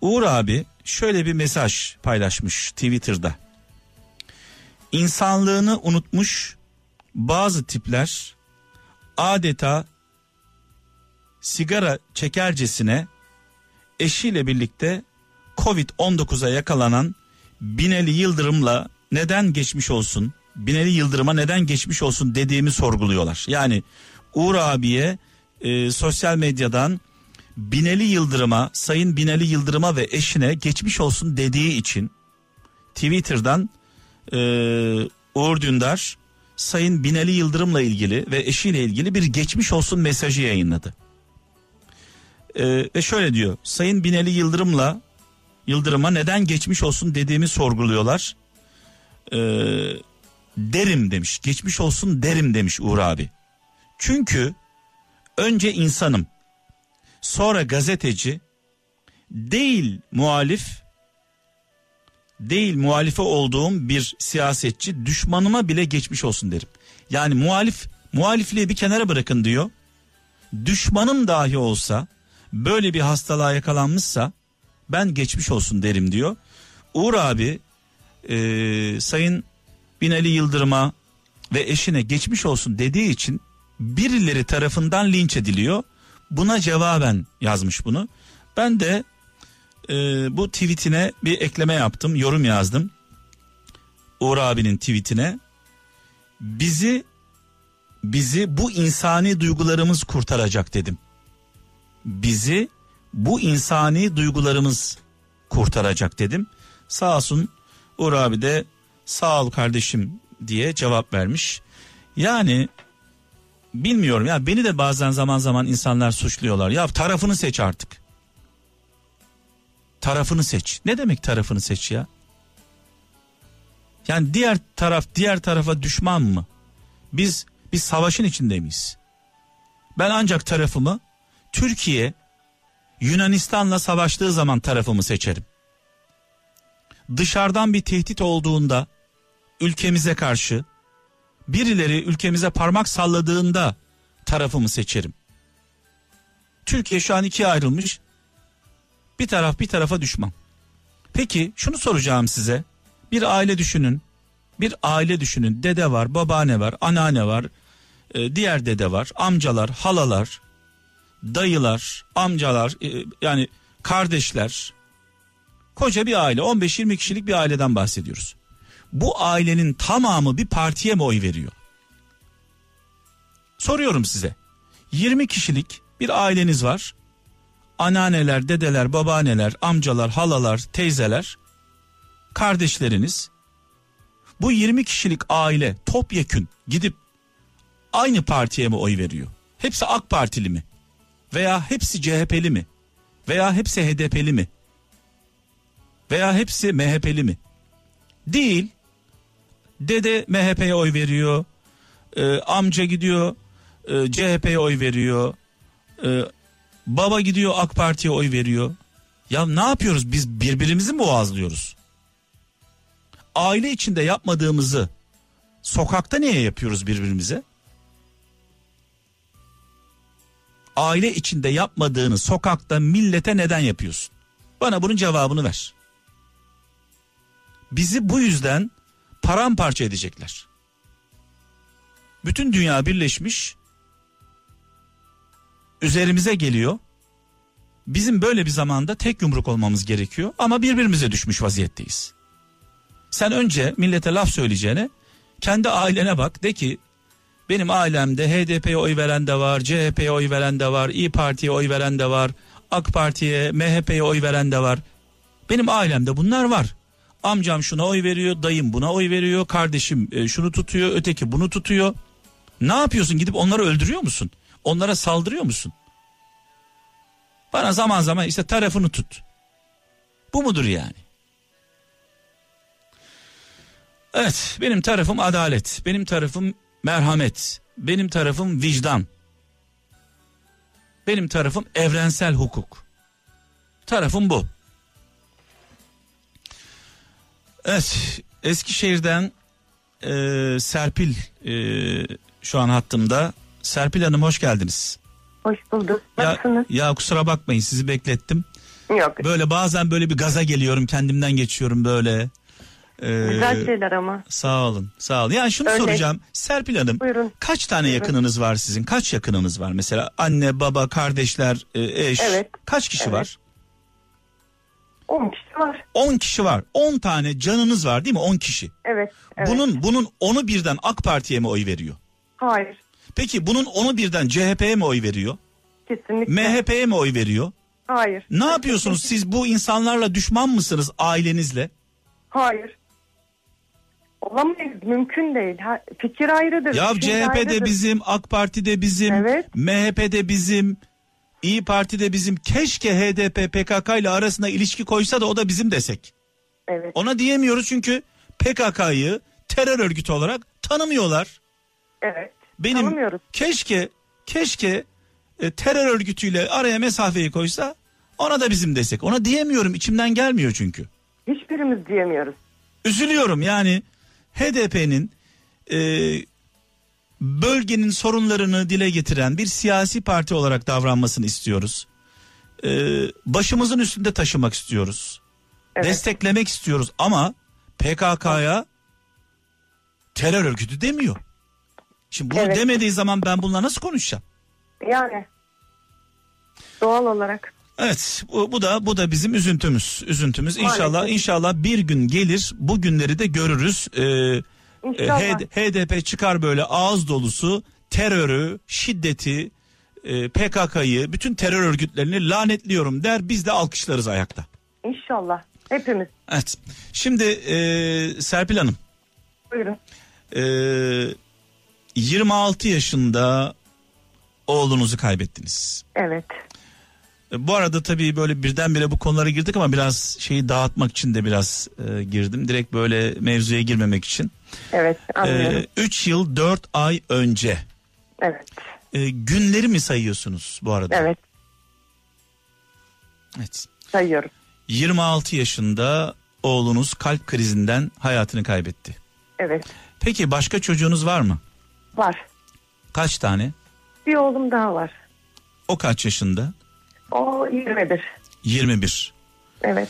Uğur abi şöyle bir mesaj paylaşmış Twitter'da. İnsanlığını unutmuş bazı tipler adeta sigara çekercesine eşiyle birlikte Covid-19'a yakalanan Binali Yıldırım'la neden geçmiş olsun, Binali Yıldırım'a neden geçmiş olsun dediğimi sorguluyorlar. Yani Uğur abiye e, sosyal medyadan Binali Yıldırım'a, Sayın Binali Yıldırım'a ve eşine geçmiş olsun dediği için Twitter'dan e, Uğur Dündar Sayın Binali Yıldırım'la ilgili ve eşiyle ilgili bir geçmiş olsun mesajı yayınladı. E, ve şöyle diyor. Sayın Binali Yıldırım'la Yıldırım'a neden geçmiş olsun dediğimi sorguluyorlar. E, derim demiş. Geçmiş olsun derim demiş Uğur abi. Çünkü önce insanım sonra gazeteci değil muhalif değil muhalife olduğum bir siyasetçi düşmanıma bile geçmiş olsun derim. Yani muhalif muhalifliği bir kenara bırakın diyor. Düşmanım dahi olsa böyle bir hastalığa yakalanmışsa ben geçmiş olsun derim diyor. Uğur abi e, Sayın Binali Yıldırım'a ve eşine geçmiş olsun dediği için birileri tarafından linç ediliyor. Buna cevaben yazmış bunu. Ben de e, bu tweetine bir ekleme yaptım, yorum yazdım. Uğur abinin tweetine bizi bizi bu insani duygularımız kurtaracak dedim. Bizi bu insani duygularımız kurtaracak dedim. Sağ olsun Uğur abi de sağ ol kardeşim diye cevap vermiş. Yani bilmiyorum ya beni de bazen zaman zaman insanlar suçluyorlar. Ya tarafını seç artık. tarafını seç. Ne demek tarafını seç ya? Yani diğer taraf diğer tarafa düşman mı? Biz biz savaşın içinde miyiz? Ben ancak tarafımı Türkiye Yunanistan'la savaştığı zaman tarafımı seçerim. Dışarıdan bir tehdit olduğunda ülkemize karşı birileri ülkemize parmak salladığında tarafımı seçerim. Türkiye şu an ikiye ayrılmış. Bir taraf bir tarafa düşman. Peki şunu soracağım size. Bir aile düşünün. Bir aile düşünün. Dede var, babaanne var, anneanne var, e, diğer dede var, amcalar, halalar, dayılar, amcalar, e, yani kardeşler. Koca bir aile, 15-20 kişilik bir aileden bahsediyoruz. Bu ailenin tamamı bir partiye mi oy veriyor? Soruyorum size. 20 kişilik bir aileniz var. Anneanneler, dedeler, babaanneler, amcalar, halalar, teyzeler, kardeşleriniz. Bu 20 kişilik aile topyekün gidip aynı partiye mi oy veriyor? Hepsi AK Partili mi? Veya hepsi CHP'li mi? Veya hepsi HDP'li mi? Veya hepsi MHP'li mi? Değil. Dede MHP'ye oy veriyor. Ee, amca gidiyor e, CHP'ye oy veriyor. Ee, baba gidiyor AK Parti'ye oy veriyor. Ya ne yapıyoruz biz birbirimizi mi boğazlıyoruz? Aile içinde yapmadığımızı sokakta niye yapıyoruz birbirimize? Aile içinde yapmadığını sokakta millete neden yapıyorsun? Bana bunun cevabını ver. Bizi bu yüzden paramparça edecekler. Bütün dünya birleşmiş üzerimize geliyor. Bizim böyle bir zamanda tek yumruk olmamız gerekiyor ama birbirimize düşmüş vaziyetteyiz. Sen önce millete laf söyleyeceğine kendi ailene bak de ki benim ailemde HDP'ye oy veren de var, CHP'ye oy veren de var, İyi Parti'ye oy veren de var, AK Parti'ye, MHP'ye oy veren de var. Benim ailemde bunlar var. Amcam şuna oy veriyor, dayım buna oy veriyor, kardeşim e, şunu tutuyor, öteki bunu tutuyor. Ne yapıyorsun gidip onları öldürüyor musun? Onlara saldırıyor musun? Bana zaman zaman işte tarafını tut. Bu mudur yani? Evet benim tarafım adalet. Benim tarafım merhamet. Benim tarafım vicdan. Benim tarafım evrensel hukuk. Tarafım bu. Evet Eskişehir'den e, Serpil e, şu an hattımda. Serpil Hanım hoş geldiniz. Hoş bulduk. Ya, Nasılsınız? ya kusura bakmayın sizi beklettim. Yok. Böyle bazen böyle bir gaza geliyorum kendimden geçiyorum böyle. Ee, Güzel şeyler ama. Sağ olun sağ olun. Yani şunu Örnek. soracağım Serpil Hanım. Buyurun. Kaç tane Buyurun. yakınınız var sizin? Kaç yakınınız var? Mesela anne, baba, kardeşler, e, eş. Evet. Kaç kişi Evet. var? 10 kişi var. 10 kişi var. 10 tane canınız var değil mi? 10 kişi. Evet. evet. Bunun bunun onu birden AK Parti'ye mi oy veriyor? Hayır. Peki bunun onu birden CHP'ye mi oy veriyor? Kesinlikle. MHP'ye mi oy veriyor? Hayır. Ne yapıyorsunuz siz bu insanlarla düşman mısınız ailenizle? Hayır. Olamayız. Mümkün değil. Ha, fikir ayrıdır. Ya düşünce CHP de ayrıdır. bizim, AK Parti de bizim, Evet. MHP de bizim, İyi Parti de bizim. Keşke HDP PKK ile arasına ilişki koysa da o da bizim desek. Evet. Ona diyemiyoruz çünkü PKK'yı terör örgütü olarak tanımıyorlar. Evet. Benim Tanımıyoruz. keşke keşke e, terör örgütüyle araya mesafeyi koysa ona da bizim desek. Ona diyemiyorum içimden gelmiyor çünkü. Hiçbirimiz diyemiyoruz. üzülüyorum yani HDP'nin e, bölgenin sorunlarını dile getiren bir siyasi parti olarak davranmasını istiyoruz. E, başımızın üstünde taşımak istiyoruz. Evet. Desteklemek istiyoruz ama PKK'ya terör örgütü demiyor. Şimdi bunu Evet. demediği zaman ben bununla nasıl konuşacağım? Yani. Doğal olarak. Evet bu, bu da bu da bizim üzüntümüz. Üzüntümüz inşallah Maalesef. inşallah bir gün gelir bu günleri de görürüz. Ee, e, İnşallah. HD- HDP çıkar böyle ağız dolusu terörü, şiddeti, e, PKK'yı, bütün terör örgütlerini lanetliyorum der. Biz de alkışlarız ayakta. İnşallah. Hepimiz. Evet. Şimdi e, Serpil Hanım Buyurun. e, 26 yaşında oğlunuzu kaybettiniz. Evet. E, Bu arada tabii böyle birdenbire bu konulara girdik ama biraz şeyi dağıtmak için de biraz e, girdim. Direkt böyle mevzuya girmemek için. Evet anlıyorum. 3 yıl 4 ay önce evet. e, günleri mi sayıyorsunuz bu arada? Evet Evet. sayıyorum. 26 yaşında oğlunuz kalp krizinden hayatını kaybetti. Evet Peki başka çocuğunuz var mı? var. Kaç tane? Bir oğlum daha var. O kaç yaşında? O 21. 21. Evet.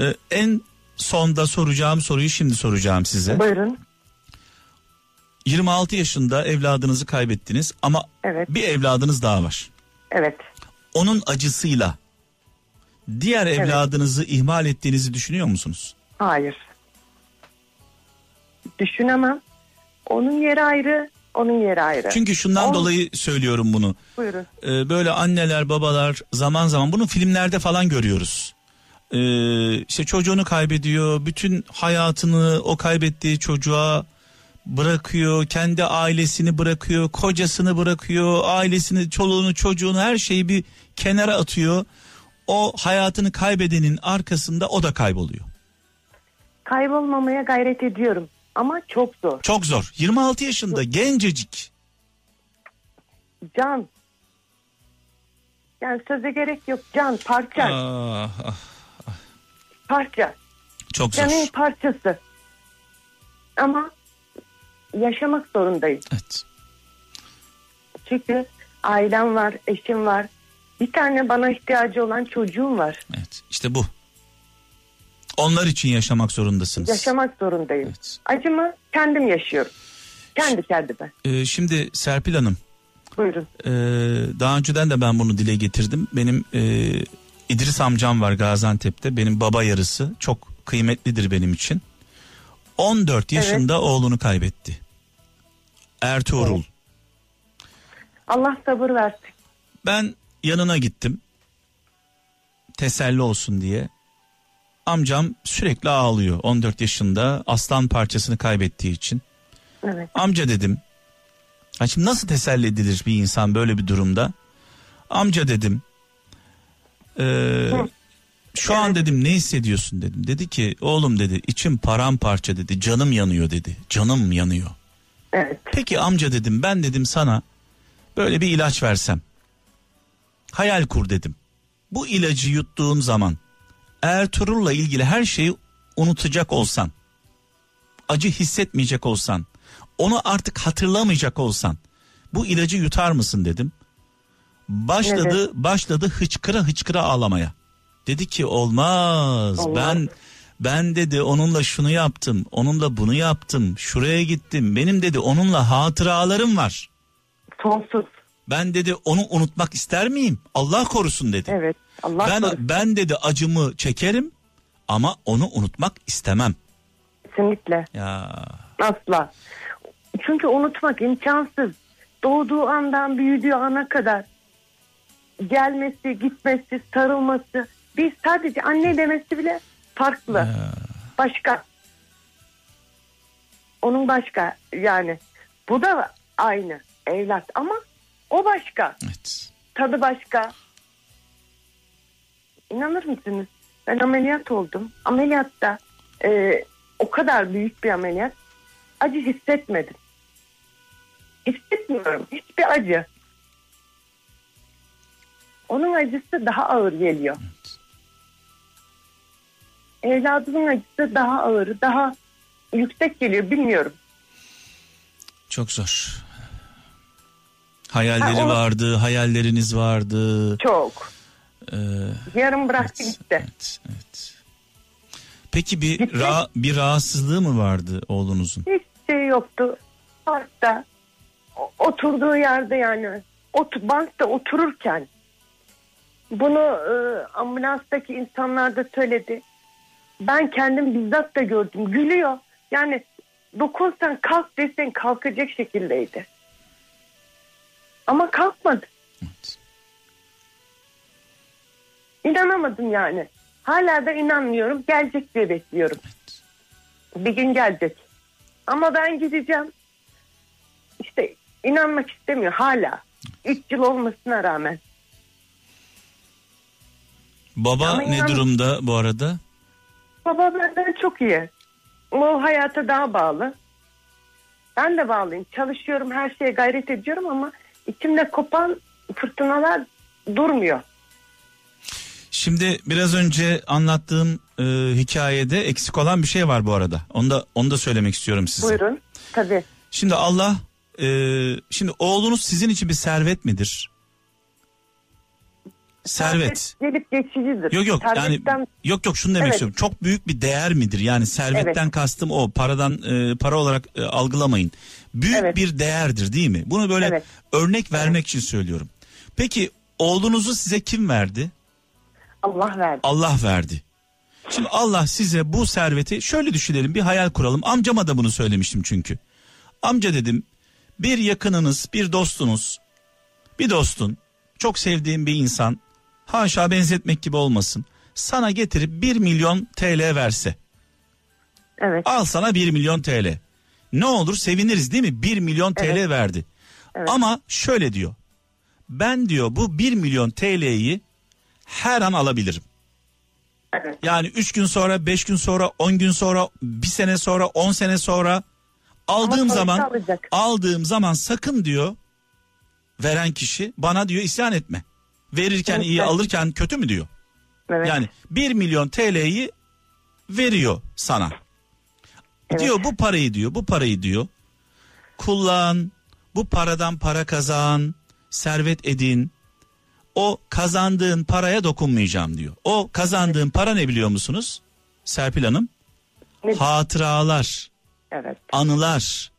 Ee, en sonda soracağım soruyu şimdi soracağım size. Buyurun. 26 yaşında evladınızı kaybettiniz ama Evet. bir evladınız daha var. Evet. Onun acısıyla diğer evladınızı ihmal ettiğinizi düşünüyor musunuz? Hayır. Düşünemem. Onun yeri ayrı, onun yeri ayrı. Çünkü şundan On- dolayı söylüyorum bunu. Buyurun. Ee, böyle anneler babalar zaman zaman bunu filmlerde falan görüyoruz. Ee, işte çocuğunu kaybediyor, bütün hayatını o kaybettiği çocuğa bırakıyor, kendi ailesini bırakıyor, kocasını bırakıyor, ailesini, çoluğunu, çocuğunu her şeyi bir kenara atıyor. O hayatını kaybedenin arkasında o da kayboluyor. Kaybolmamaya gayret ediyorum. Ama çok zor. Çok zor. 26 yaşında gencecik. Can. Yani söze gerek yok. Can parça. Ah, ah, Parça. çok zor. Canın parçası. Ama yaşamak zorundayım. Evet. Çünkü ailem var, eşim var. Bir tane bana ihtiyacı olan çocuğum var. Evet. İşte bu. Onlar için yaşamak zorundasınız. Yaşamak zorundayım. Evet. Acımı kendim yaşıyorum. Kendi kendime. Ee, şimdi Serpil Hanım, Buyurun. e, daha önceden de ben bunu dile getirdim. Benim e, İdris amcam var Gaziantep'te. Benim baba yarısı. Çok kıymetlidir benim için. 14 yaşında oğlunu kaybetti. Ertuğrul. Allah sabır versin. Ben yanına gittim. Teselli olsun diye. Amcam sürekli ağlıyor. 14 yaşında aslan parçasını kaybettiği için. Evet. Amca dedim. Ha şimdi nasıl teselli edilir bir insan böyle bir durumda? Amca dedim. "eee, şu an dedim ne hissediyorsun dedim. Dedi ki oğlum dedi içim paramparça dedi. Canım yanıyor dedi. Canım yanıyor. Evet. Peki amca dedim ben dedim sana böyle bir ilaç versem. Hayal kur dedim. Bu ilacı yuttuğun zaman Ertuğrul'la ilgili her şeyi unutacak olsan, acı hissetmeyecek olsan, onu artık hatırlamayacak olsan bu ilacı yutar mısın dedim. Başladı başladı hıçkıra hıçkıra ağlamaya. Dedi ki olmaz. Olmaz. Ben ben dedi onunla şunu yaptım, onunla bunu yaptım, şuraya gittim. Benim dedi onunla hatıralarım var. Sonsuz. Ben dedi onu unutmak ister miyim? Allah korusun dedi. Evet. Allah ben korusun. ben dedi acımı çekerim ama onu unutmak istemem. Kesinlikle. Ya Asla. Çünkü unutmak imkansız. Doğduğu andan büyüdüğü ana kadar gelmesi, gitmesi, sarılması. Biz sadece anne demesi bile farklı. Başka. Onun başka yani. Bu da aynı evlat ama o başka. evet. Tadı başka. İnanır mısınız? Ben ameliyat oldum. Ameliyatta e, o kadar büyük bir ameliyat. Acı hissetmedim. Hissetmiyorum. Hiçbir acı. Onun acısı daha ağır geliyor. Evladımın acısı daha ağır, daha yüksek geliyor. Bilmiyorum. Çok zor. Hayalleri Ha, o- vardı, hayalleriniz vardı. Çok. Ee, Yarım bıraktı gitti. evet, evet. Peki bir Gitti. ra- bir rahatsızlığı mı vardı oğlunuzun? Hiç şey yoktu. Parkta o- oturduğu yerde yani ot bankta otururken bunu e, ambulanstaki insanlar da söyledi. Ben kendim bizzat da gördüm. Gülüyor. Yani dokunsan kalk desen kalkacak şekildeydi. Ama kalkmadı. Evet. İnanamadım yani. Hala da inanmıyorum. Gelecek diye bekliyorum. Bir gün gelecek. Ama ben gideceğim. İşte inanmak istemiyor hala. Üç yıl olmasına rağmen. Baba Ama ne inan- durumda bu arada? Baba benden çok iyi. O hayata daha bağlı. Ben de bağlıyım. Çalışıyorum, her şeye gayret ediyorum ama içimde kopan fırtınalar durmuyor. Şimdi biraz önce anlattığım e, hikayede eksik olan bir şey var bu arada. Onu da onu da söylemek istiyorum size. Buyurun. Tabii. Şimdi Allah e, şimdi oğlunuz sizin için bir servet midir? Servet. Gelip geçicidir. Yok yok yani Servetten- yok yok şunu demek Evet. istiyorum. Çok büyük bir değer midir? Yani servetten kastım o. Paradan e, para olarak e, algılamayın. Büyük Evet. bir değerdir değil mi? Bunu böyle Evet. örnek vermek için söylüyorum. Peki oğlunuzu size kim verdi? Allah verdi. Allah verdi. Şimdi Allah size bu serveti şöyle düşünelim bir hayal kuralım. Amcama da bunu söylemiştim çünkü. Amca dedim bir yakınınız bir dostunuz bir dostun çok sevdiğin bir insan haşa benzetmek gibi olmasın. Sana getirip 1 milyon TL verse Evet. al sana 1 milyon TL. Ne olur seviniriz değil mi? 1 milyon TL Evet. verdi. Evet. Ama şöyle diyor. Ben diyor bu 1 milyon TL'yi her an alabilirim. Evet. Yani 3 gün sonra, 5 gün sonra, 10 gün sonra, 1 sene sonra, 10 sene sonra aldığım zaman alacak. aldığım zaman sakın diyor veren kişi bana diyor isyan etme. Verirken iyi Evet. alırken kötü mü diyor. Evet. Yani 1 milyon TL'yi veriyor sana. Evet. Diyor bu parayı diyor bu parayı diyor kullan bu paradan para kazan servet edin o kazandığın paraya dokunmayacağım diyor. O kazandığın para ne biliyor musunuz Serpil Hanım? Ne? Hatıralar, Evet. anılar,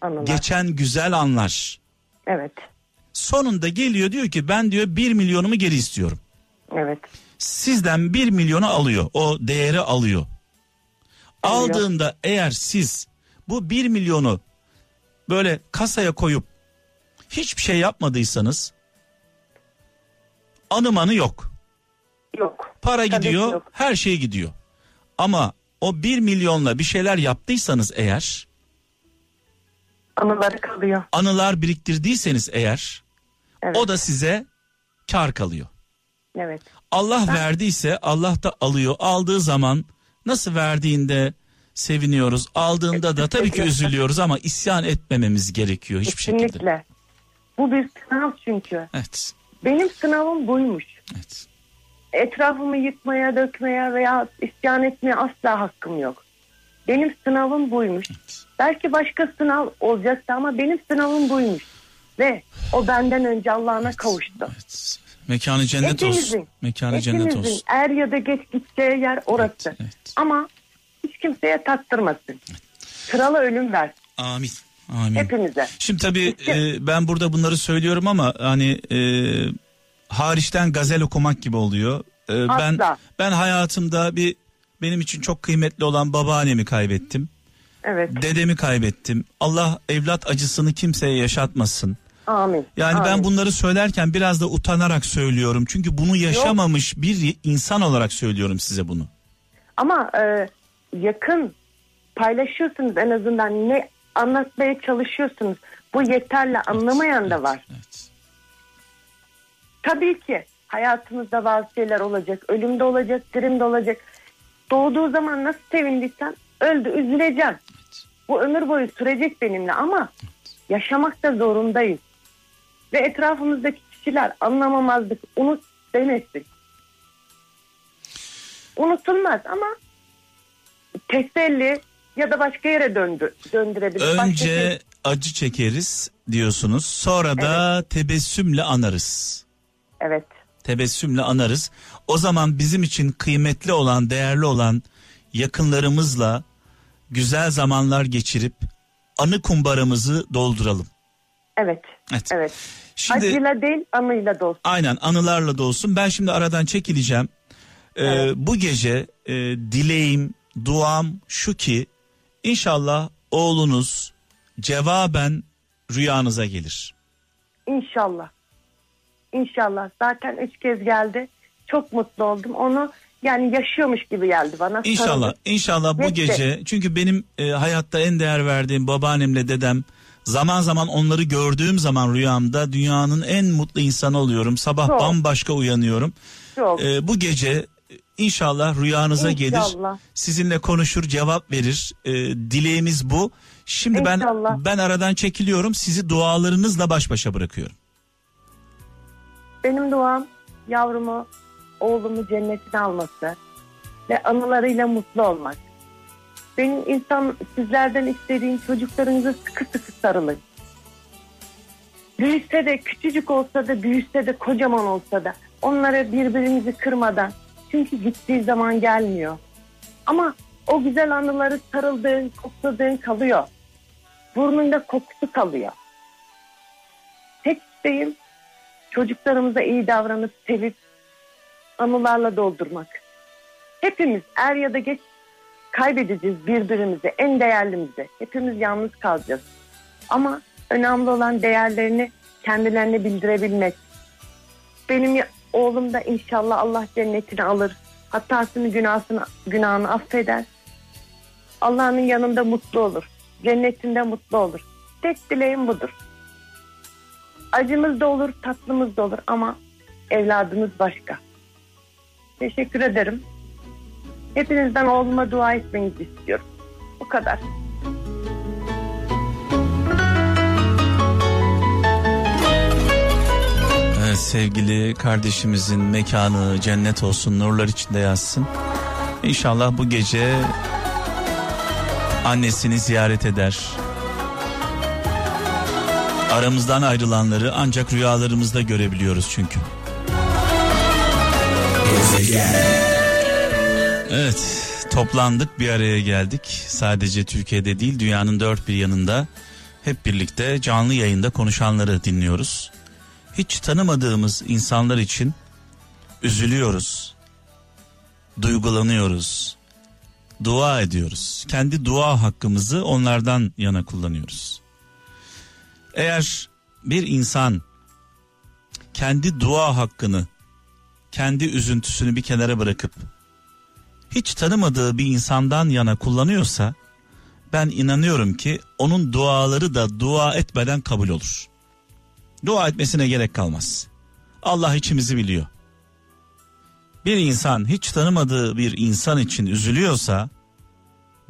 Anılar. geçen güzel anlar. Evet. Sonunda geliyor diyor ki ben diyor 1 milyonumu geri istiyorum. Evet. Sizden 1 milyonu alıyor. O değeri alıyor. Alıyor. Aldığında eğer siz bu 1 milyonu böyle kasaya koyup hiçbir şey yapmadıysanız anımanı yok. Yok. Para Tabii gidiyor, yok. her şey gidiyor. Ama o 1 milyonla bir şeyler yaptıysanız eğer, Anıları kalıyor. anılar biriktirdiyseniz eğer, Evet. o da size kar kalıyor. Evet. Allah verdiyse Allah da alıyor. Aldığı zaman nasıl verdiğinde seviniyoruz. Aldığında da tabii ki üzülüyoruz ama isyan etmememiz gerekiyor hiçbir şekilde. Kesinlikle. Bu bir sınav çünkü. Evet. Benim sınavım buymuş. Evet. Etrafımı yıkmaya, dökmeye veya isyan etmeye asla hakkım yok. Benim sınavım buymuş. Belki başka sınav olacaktı ama benim sınavım buymuş. Ve o benden önce Allah'ına kavuştu. evet. Mekanı cennet olsun. Hepimizin, Mekanı cennet hepimizin olsun. er ya da geç gideceği yer orası. Evet, evet. Ama hiç kimseye tattırmasın. Krala ölüm ver Amin. Amin. hepimize. Şimdi tabii e, ben burada bunları söylüyorum ama hani e, hariçten gazel okumak gibi oluyor. E, ben ben hayatımda bir benim için çok kıymetli olan babaannemi kaybettim. Evet. Dedemi kaybettim. Allah evlat acısını kimseye yaşatmasın. Amin. Yani ben Amin. bunları söylerken biraz da utanarak söylüyorum. Çünkü bunu yaşamamış bir insan olarak söylüyorum size bunu. Ama e, yakın paylaşıyorsunuz en azından ne anlatmaya çalışıyorsunuz. Bu yeterli anlamayan da var. Evet. Tabii ki hayatımızda bazı şeyler olacak. Ölümde olacak, dirimde olacak. Doğduğu zaman nasıl sevindiysem öldü üzüleceğim. Bu ömür boyu sürecek benimle ama yaşamak da zorundayız. Ve etrafımızdaki kişiler anlamamazlık, unut demesin. Unutulmaz ama teselli ya da başka yere döndü, döndürebilir. Önce şey- acı çekeriz diyorsunuz. Sonra da tebessümle anarız. Evet. Tebessümle anarız. O zaman bizim için kıymetli olan, değerli olan yakınlarımızla güzel zamanlar geçirip anı kumbaramızı dolduralım. Evet. Evet. Evet. Şimdi Acıyla değil anıyla da olsun. aynen anılarla da olsun. Ben şimdi aradan çekileceğim. Ee, Evet. Bu gece e, dileğim, duam şu ki inşallah oğlunuz cevaben rüyanıza gelir. İnşallah. İnşallah. Zaten üç kez geldi. Çok mutlu oldum. Onu yani yaşıyormuş gibi geldi bana. İnşallah, Sarıldı. inşallah bu Neyse. gece çünkü benim e, hayatta en değer verdiğim babaannemle dedem zaman zaman onları gördüğüm zaman rüyamda dünyanın en mutlu insanı oluyorum. Sabah Çok. bambaşka uyanıyorum. Çok. Ee, bu gece inşallah rüyanıza gelir. İnşallah. Sizinle konuşur, cevap verir. Ee, dileğimiz bu. Şimdi ben İnşallah. ben aradan çekiliyorum. Sizi dualarınızla baş başa bırakıyorum. Benim duam yavrumu, oğlumu cennetine alması ve anılarıyla mutlu olmak. Benim insan sizlerden istediğim çocuklarınızı sıkı sıkı sarılın. Büyüse de küçücük olsa da büyüse de kocaman olsa da onları birbirimizi kırmadan çünkü gittiği zaman gelmiyor. Ama o güzel anıları sarıldığın, kokladığın kalıyor. Burnunda kokusu kalıyor. Tek isteğim çocuklarımıza iyi davranıp sevip anılarla doldurmak. Hepimiz er ya da geç kaybedeceğiz birbirimizi, en değerlimizi. Hepimiz yalnız kalacağız. Ama önemli olan değerlerini kendilerine bildirebilmek. Benim oğlum da inşallah Allah cennetini alır. Hatasını, günahını, günahını affeder. Allah'ın yanında mutlu olur. Cennetinde mutlu olur. Tek dileğim budur. Acımız da olur, tatlımız da olur ama evladımız başka. Teşekkür ederim. Hepinizden oğluma dua etmenizi istiyorum. Bu kadar. Evet, sevgili kardeşimizin mekanı cennet olsun, nurlar içinde yazsın. İnşallah bu gece annesini ziyaret eder. Aramızdan ayrılanları ancak rüyalarımızda görebiliyoruz çünkü. Evet, toplandık bir araya geldik. Sadece Türkiye'de değil, dünyanın dört bir yanında hep birlikte canlı yayında konuşanları dinliyoruz hiç tanımadığımız insanlar için üzülüyoruz. Duygulanıyoruz. Dua ediyoruz. Kendi dua hakkımızı onlardan yana kullanıyoruz. Eğer bir insan kendi dua hakkını, kendi üzüntüsünü bir kenara bırakıp hiç tanımadığı bir insandan yana kullanıyorsa ben inanıyorum ki onun duaları da dua etmeden kabul olur. Dua etmesine gerek kalmaz. Allah içimizi biliyor. Bir insan hiç tanımadığı bir insan için üzülüyorsa,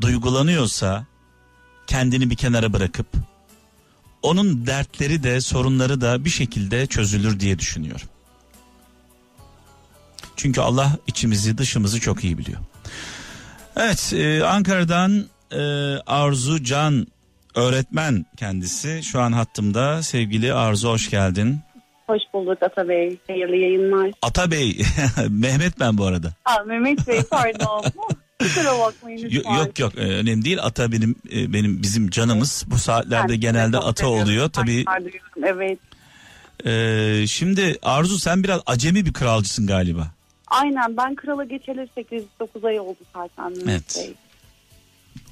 duygulanıyorsa kendini bir kenara bırakıp onun dertleri de sorunları da bir şekilde çözülür diye düşünüyorum. Çünkü Allah içimizi dışımızı çok iyi biliyor. Evet e, Ankara'dan e, Arzu Can öğretmen kendisi şu an hattımda. Sevgili Arzu hoş geldin. Hoş bulduk Ata Bey. Hayırlı yayınlar. Ata Bey, Mehmet ben bu arada. Aa, Mehmet Bey pardon. Kusura bakmayın lütfen. Yok yok e, önemli değil. Ata benim e, benim bizim canımız. Bu saatlerde Ben genelde ata seviyorum. oluyor. Tabii Evet. e, şimdi Arzu sen biraz acemi bir kralcısın galiba. Aynen ben krala geçeli 8-9 ay oldu zaten Evet. Bey.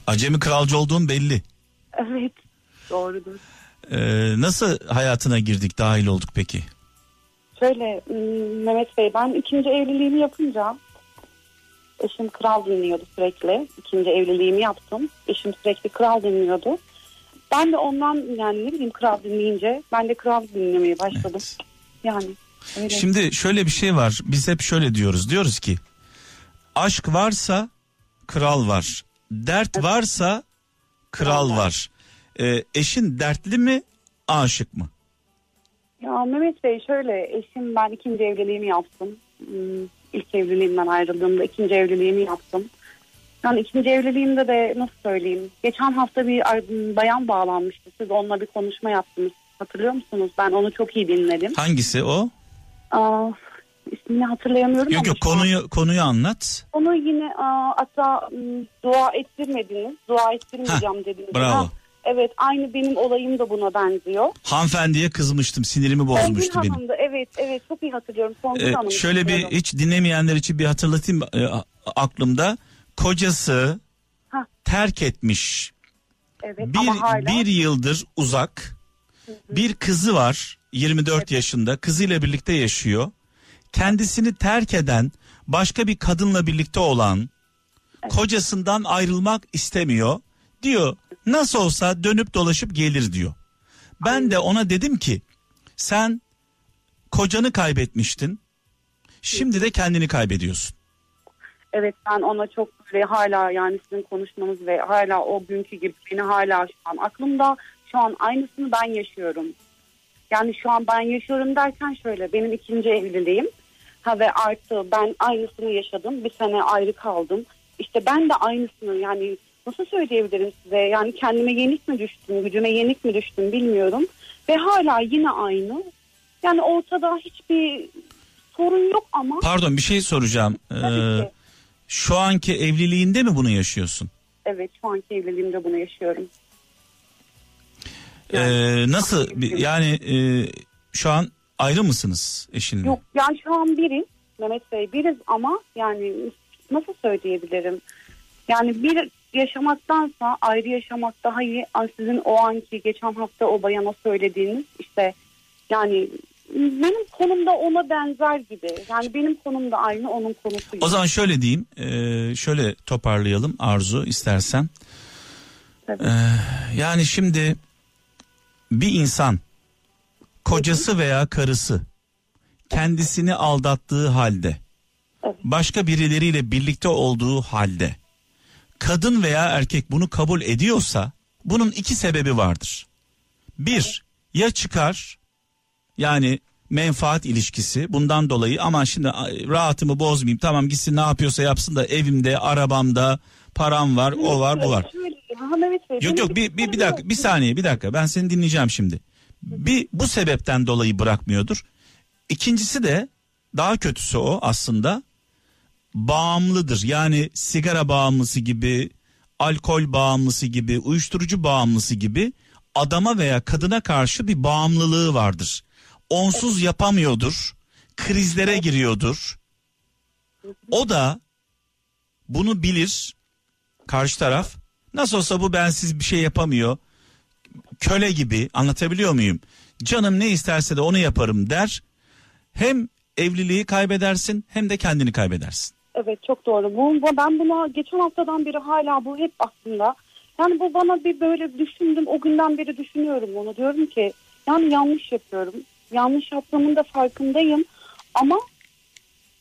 Acemi kralcı olduğun belli. Evet. Doğrudur. E, nasıl hayatına girdik, dahil olduk peki? Şöyle hmm, Mehmet Bey ben ikinci evliliğimi yapınca eşim kral dinliyordu sürekli. İkinci evliliğimi yaptım. Eşim sürekli kral dinliyordu. Ben de ondan yani ne bileyim kral dinleyince ben de kral dinlemeye başladım. Evet. Yani Şimdi şöyle bir şey var. Biz hep şöyle diyoruz. Diyoruz ki aşk varsa kral var. Dert varsa kral var. E, eşin dertli mi, aşık mı? Ya Mehmet Bey şöyle eşim ben ikinci evliliğimi yaptım. Hmm, İlk evliliğimden ayrıldığımda ikinci evliliğimi yaptım. Yani ikinci evliliğimde de nasıl söyleyeyim? Geçen hafta bir bayan bağlanmıştı. Siz onunla bir konuşma yaptınız. Hatırlıyor musunuz? Ben onu çok iyi dinledim. Hangisi o? Aa, ismini hatırlayamıyorum Yok ama yok konuyu konuyu anlat. Onu yine aa, hatta dua ettirmediniz. Dua ettirmeyeceğim dediniz. bravo. Ha, evet aynı benim olayım da buna benziyor. Hanımefendiye kızmıştım. Sinirimi bozmuştu Songül benim. Hanım'dı. Evet evet çok iyi hatırlıyorum. Songül Ee, şöyle bir hatırlıyorum. hiç dinlemeyenler için bir hatırlatayım e, a- aklımda. Kocası Ha. terk etmiş. Evet Bir, ama hala bir yıldır uzak. Bir kızı var 24 yaşında. Kızıyla birlikte yaşıyor. Kendisini terk eden başka bir kadınla birlikte olan kocasından ayrılmak istemiyor. Diyor nasıl olsa dönüp dolaşıp gelir diyor. Ben de ona dedim ki sen kocanı kaybetmiştin. Şimdi de kendini kaybediyorsun. Evet ben ona çok böyle hala yani sizin konuşmanız ve hala o günkü gibi beni hala şu an aklımda şu an aynısını ben yaşıyorum. Yani şu an ben yaşıyorum derken şöyle benim ikinci evliliğim. Ha ve artı ben aynısını yaşadım. Bir sene ayrı kaldım. İşte ben de aynısını yani nasıl söyleyebilirim size? Yani kendime yenik mi düştüm, gücüme yenik mi düştüm bilmiyorum. Ve hala yine aynı. Yani ortada hiçbir sorun yok ama Pardon bir şey soracağım. tabii Ee, ki. şu anki evliliğinde mi bunu yaşıyorsun? Evet şu anki evliliğimde bunu yaşıyorum. Ee, nasıl yani e, şu an ayrı mısınız eşinle? Yok yani şu an biriz Mehmet Bey biriz ama yani nasıl söyleyebilirim? Yani bir yaşamaktansa ayrı yaşamak daha iyi. Sizin o anki geçen hafta o bayana söylediğiniz işte yani benim konumda ona benzer gibi. Yani benim konum da aynı onun konusu. gibi. O zaman şöyle diyeyim, e, şöyle toparlayalım Arzu istersen. Tabii. E, yani şimdi bir insan kocası veya karısı kendisini aldattığı halde başka birileriyle birlikte olduğu halde kadın veya erkek bunu kabul ediyorsa bunun iki sebebi vardır. Bir ya çıkar yani menfaat ilişkisi bundan dolayı ama şimdi rahatımı bozmayayım tamam gitsin ne yapıyorsa yapsın da evimde arabamda param var o var bu var. Yok yok bir, bir, bir dakika bir saniye bir dakika ben seni dinleyeceğim şimdi. Bir bu sebepten dolayı bırakmıyordur. İkincisi de daha kötüsü o aslında bağımlıdır. Yani sigara bağımlısı gibi, alkol bağımlısı gibi, uyuşturucu bağımlısı gibi adama veya kadına karşı bir bağımlılığı vardır. Onsuz yapamıyordur. Krizlere giriyordur. O da bunu bilir karşı taraf. Nasıl olsa bu bensiz bir şey yapamıyor. Köle gibi anlatabiliyor muyum? Canım ne isterse de onu yaparım der. Hem evliliği kaybedersin hem de kendini kaybedersin. Evet çok doğru. Bu, ben buna geçen haftadan beri hala bu hep aklımda. Yani bu bana bir böyle düşündüm. O günden beri düşünüyorum onu. Diyorum ki yani yanlış yapıyorum. Yanlış yaptığımın da farkındayım. Ama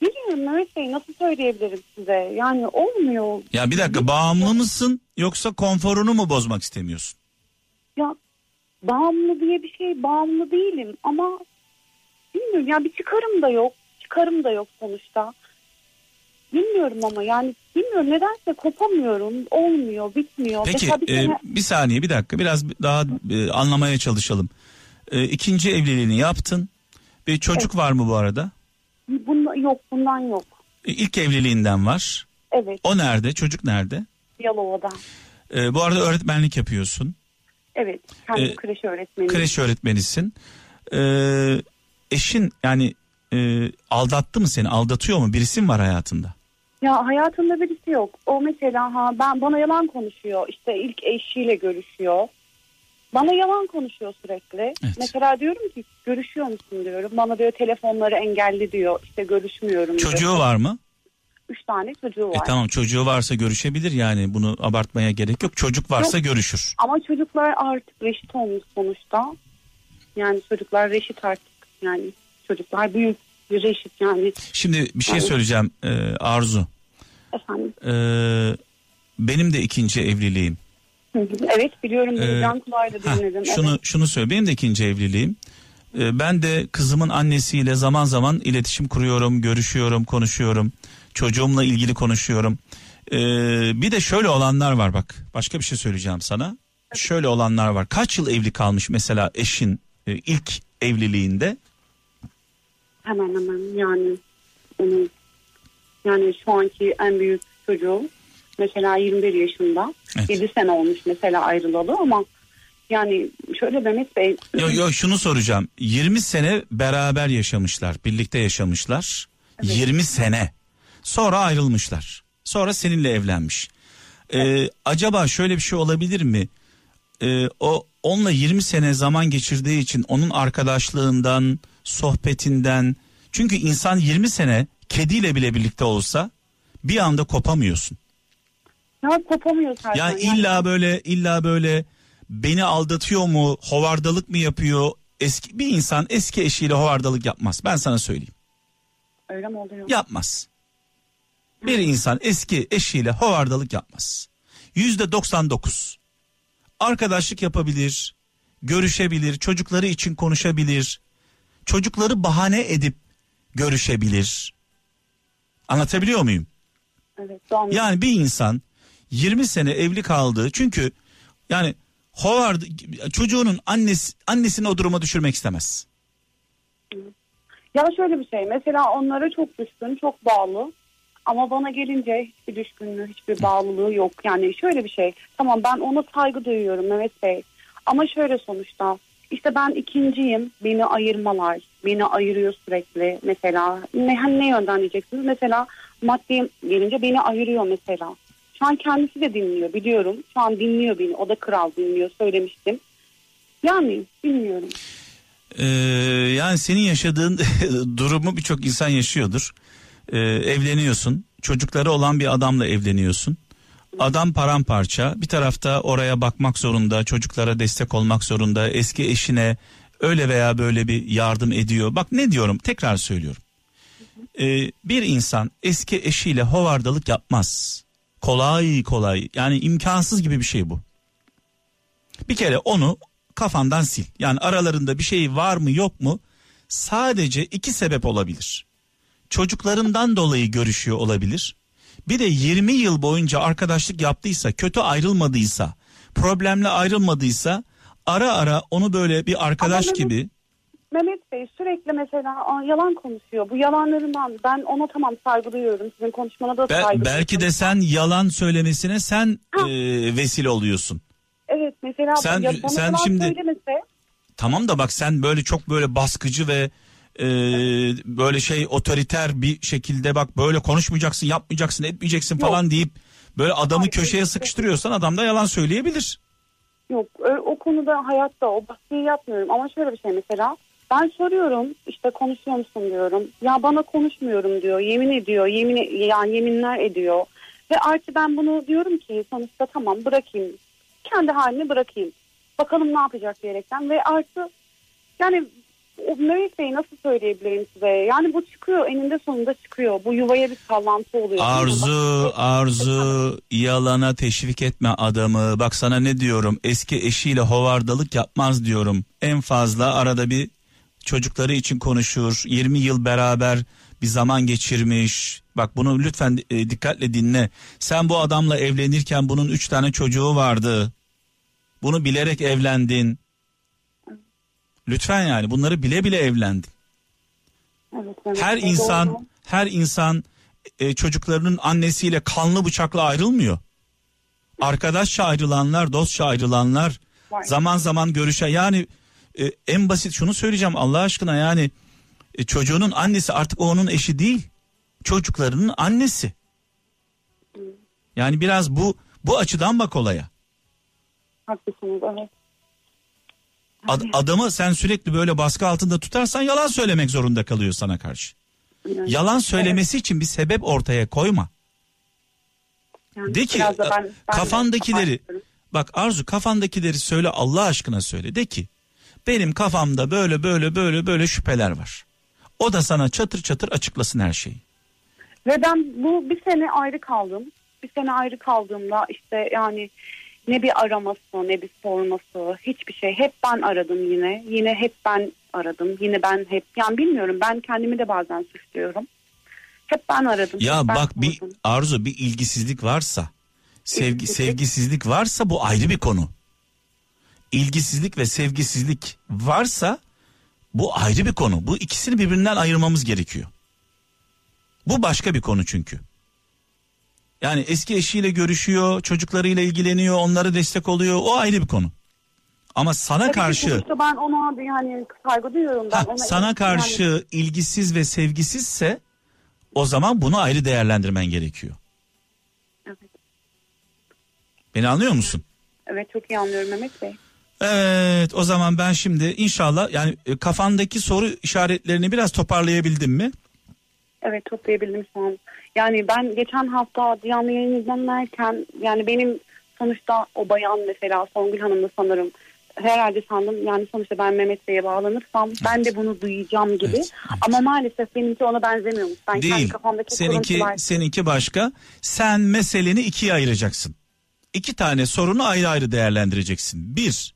bilmiyorum Mehmet Bey nasıl söyleyebilirim size. Yani olmuyor. Ya bir dakika bağımlı mısın yoksa konforunu mu bozmak istemiyorsun? Ya bağımlı diye bir şey bağımlı değilim ama bilmiyorum ya bir çıkarım da yok. Çıkarım da yok sonuçta. Bilmiyorum ama yani bilmiyorum nedense kopamıyorum. Olmuyor, bitmiyor. Peki Mesela bir e, sene- bir saniye bir dakika biraz daha e, anlamaya çalışalım. E, ikinci evliliğini yaptın. Bir çocuk var mı bu arada? Bunda, yok bundan yok. E, İlk evliliğinden var. Evet O nerede? Çocuk nerede? Yalova'da. E, bu arada öğretmenlik yapıyorsun. Evet kendi Ee, kreş öğretmeni. Kreş öğretmenisin. E, eşin yani e, aldattı mı seni? Aldatıyor mu? Birisi mi var hayatında? Ya hayatında birisi yok. O mesela ha ben bana yalan konuşuyor. İşte ilk eşiyle görüşüyor. Bana yalan konuşuyor sürekli. Evet. Mesela diyorum ki görüşüyor musun diyorum. Bana diyor telefonları engelli diyor. İşte görüşmüyorum diyor. Çocuğu var mı? Üç tane çocuğu E var. tamam çocuğu varsa görüşebilir yani bunu abartmaya gerek yok. Çocuk varsa görüşür. Ama çocuklar artık reşit olmuş sonuçta. Yani çocuklar reşit artık. Yani çocuklar büyük bir reşit yani. Şimdi bir şey Evet. söyleyeceğim e, Arzu. Efendim. E, benim de ikinci evliliğim. Evet biliyorum. Ee, Can kulağıyla dinledim. şunu Evet. şunu söyle benim de ikinci evliliğim. E, ben de kızımın annesiyle zaman zaman iletişim kuruyorum, görüşüyorum, konuşuyorum. Çocuğumla ilgili konuşuyorum. E, bir de şöyle olanlar var bak. Başka bir şey söyleyeceğim sana. Şöyle olanlar var. Kaç yıl evli kalmış mesela eşin e, ilk evliliğinde? Hemen hemen yani yani şu anki en büyük çocuğu mesela 21 yaşında. Evet. 7 sene olmuş mesela ayrılalı ama yani şöyle Mehmet Bey Yok yok şunu soracağım. 20 sene beraber yaşamışlar, birlikte yaşamışlar. 20 sene. Sonra ayrılmışlar. Sonra seninle evlenmiş. Ee, acaba şöyle bir şey olabilir mi? Ee, o onunla 20 sene zaman geçirdiği için onun arkadaşlığından, sohbetinden. Çünkü insan 20 sene kediyle bile birlikte olsa bir anda kopamıyorsun. Ya kopamıyor zaten. Yani illa böyle illa böyle beni aldatıyor mu, hovardalık mı yapıyor? Eski bir insan eski eşiyle hovardalık yapmaz. Ben sana söyleyeyim. Öyle mi oluyor? Yapmaz. Bir insan eski eşiyle hovardalık yapmaz. Yüzde 99. Arkadaşlık yapabilir, görüşebilir, çocukları için konuşabilir. Çocukları bahane edip görüşebilir. Anlatabiliyor muyum? Evet. Doğru. Yani bir insan 20 sene evli kaldığı çünkü yani Howard çocuğunun annesi annesini o duruma düşürmek istemez. Ya şöyle bir şey mesela onlara çok düşkün çok bağlı ama bana gelince hiçbir düşkünlüğü hiçbir bağlılığı yok. Yani şöyle bir şey tamam ben ona saygı duyuyorum Mehmet Bey ama şöyle sonuçta işte ben ikinciyim beni ayırmalar beni ayırıyor sürekli mesela ne, hani ne yönden diyeceksiniz mesela maddi gelince beni ayırıyor mesela. Şu an kendisi de dinliyor biliyorum şu an dinliyor beni o da kral dinliyor söylemiştim. Yani bilmiyorum. Ee, yani senin yaşadığın durumu birçok insan yaşıyordur. Ee, evleniyorsun, çocukları olan bir adamla evleniyorsun. Adam paramparça, bir tarafta oraya bakmak zorunda, çocuklara destek olmak zorunda, eski eşine öyle veya böyle bir yardım ediyor. Bak ne diyorum, tekrar söylüyorum. Ee, bir insan eski eşiyle hovardalık yapmaz. Kolay kolay, yani imkansız gibi bir şey bu. Bir kere onu kafandan sil. Yani aralarında bir şey var mı yok mu? Sadece iki sebep olabilir. Çocuklarından dolayı görüşüyor olabilir. Bir de 20 yıl boyunca arkadaşlık yaptıysa, kötü ayrılmadıysa, problemle ayrılmadıysa ara ara onu böyle bir arkadaş Ama gibi Mehmet Bey sürekli mesela "Aa, yalan konuşuyor. Bu yalanlarından ben ona tamam saygı duyuyorum. Sizin konuşmana da Be- saygı belki de duyuyorum. sen yalan söylemesine sen e, vesile oluyorsun. Evet mesela Sen- ya bana sen yalan şimdi- söylemese Tamam da bak sen böyle çok böyle baskıcı ve e, böyle şey otoriter bir şekilde bak böyle konuşmayacaksın, yapmayacaksın, etmeyeceksin falan deyip böyle adamı Hayır, köşeye yok. sıkıştırıyorsan adam da yalan söyleyebilir. yok ö- o konuda hayatta o baskıyı yapmıyorum. Ama şöyle bir şey mesela ben soruyorum işte konuşuyor musun diyorum. Ya bana konuşmuyorum diyor. Yemin ediyor. Yemin yani yeminler ediyor. Ve artı ben bunu diyorum ki sonuçta tamam bırakayım. Kendi haline bırakayım. Bakalım ne yapacak diyerekten ve artı yani o Mehmet Bey nasıl söyleyebilirim size? Yani bu çıkıyor eninde sonunda çıkıyor. Bu yuvaya bir sallantı oluyor. Arzu, arzu yalana teşvik etme adamı. Bak sana ne diyorum eski eşiyle hovardalık yapmaz diyorum. En fazla arada bir çocukları için konuşur. 20 yıl beraber bir zaman geçirmiş. Bak bunu lütfen e, dikkatle dinle. Sen bu adamla evlenirken bunun 3 tane çocuğu vardı. Bunu bilerek evlendin. Lütfen yani bunları bile bile evlendin. Evet, Mehmet Her insan doğru. her insan e, çocuklarının annesiyle kanlı bıçakla ayrılmıyor. Arkadaşça ayrılanlar, dostça ayrılanlar, Var. zaman zaman görüşe yani e, en basit şunu söyleyeceğim Allah aşkına yani e, çocuğunun annesi artık o onun eşi değil. Çocuklarının annesi. Yani biraz bu bu açıdan bak olaya. Haklısınız evet. Ad- adamı sen sürekli böyle baskı altında tutarsan yalan söylemek zorunda kalıyor sana karşı. Yani- Yalan söylemesi için bir sebep ortaya koyma. Yani De ki ben- ben de kafandakileri abartıyorum. bak Arzu kafandakileri söyle Allah aşkına söyle. De ki benim kafamda böyle böyle böyle böyle şüpheler var. O da sana çatır çatır açıklasın her şeyi. Ve ben bu bir sene ayrı kaldım. Bir sene ayrı kaldığımda işte yani ne bir araması ne bir sorması hiçbir şey. Hep ben aradım yine. Yine hep ben aradım. Yine ben hep yani bilmiyorum ben kendimi de bazen suçluyorum. Hep ben aradım. Ya hep bak bir sordum. Arzu bir ilgisizlik varsa, sevgi İlgisizlik. sevgisizlik varsa bu ayrı bir konu. İlgisizlik ve sevgisizlik varsa bu ayrı bir konu. Bu ikisini birbirinden ayırmamız gerekiyor. Bu başka bir konu çünkü. Yani eski eşiyle görüşüyor, çocuklarıyla ilgileniyor, onlara destek oluyor. O ayrı bir konu. Ama sana Tabii ki karşı sonuçta ben ona yani saygı duyuyorum. Ben Ha, ona sana yani- karşı ilgisiz ve sevgisizse o zaman bunu ayrı değerlendirmen gerekiyor. Evet. Beni anlıyor musun? Evet çok iyi anlıyorum Mehmet Bey. Evet o zaman ben şimdi inşallah yani e, kafandaki soru işaretlerini biraz toparlayabildim mi? Evet toplayabildim şu an. Yani ben geçen hafta canlı yayın izlerken yani benim sonuçta o bayan mesela Songül Hanım da sanırım herhalde sandım yani sonuçta ben Mehmet Bey'e bağlanırsam ben de bunu duyacağım gibi. Evet, evet. Ama maalesef benimki ona benzemiyormuş. Ben kendi Değil. kafamdaki Seninki seninki başka. Sen meseleni ikiye ayıracaksın. İki tane sorunu ayrı ayrı değerlendireceksin. Bir,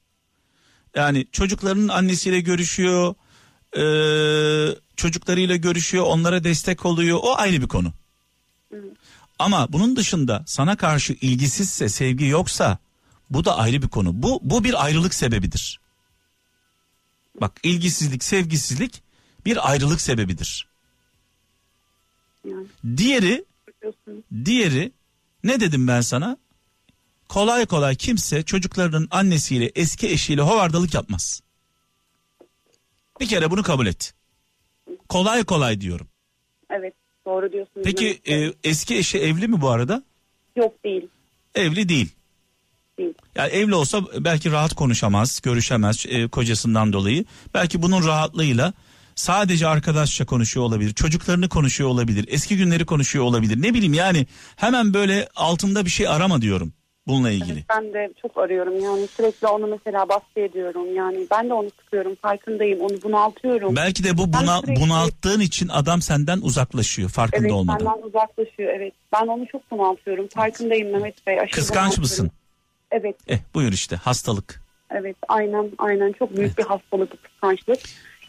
yani çocuklarının annesiyle görüşüyor, eee, çocuklarıyla görüşüyor, onlara destek oluyor. O ayrı bir konu. Ama bunun dışında sana karşı ilgisizse, sevgi yoksa bu da ayrı bir konu. Bu bu bir ayrılık sebebidir. Bak ilgisizlik, sevgisizlik bir ayrılık sebebidir. Yani, Diğeri. Diğeri ne dedim ben sana? Kolay kolay kimse çocuklarının annesiyle eski eşiyle hovardalık yapmaz. Bir kere bunu kabul et. Kolay kolay diyorum. Evet doğru diyorsunuz. Peki e, eski eşi evli mi bu arada? Yok değil. Evli değil. Değil. Yani evli olsa belki rahat konuşamaz, görüşemez e, kocasından dolayı. Belki bunun rahatlığıyla sadece arkadaşça konuşuyor olabilir, çocuklarını konuşuyor olabilir, eski günleri konuşuyor olabilir. Ne bileyim yani hemen böyle altında bir şey arama diyorum bununla ilgili. Ben de çok arıyorum yani sürekli onu mesela baskı ediyorum yani ben de onu sıkıyorum farkındayım onu bunaltıyorum. Belki de bu buna, sürekli- bunalttığın için adam senden uzaklaşıyor farkında evet olmadan. benden uzaklaşıyor evet ben onu çok bunaltıyorum farkındayım Mehmet Bey. aşırı Kıskanç mısın? Evet Eh buyur işte hastalık. evet aynen aynen çok büyük bir hastalık kıskançlık.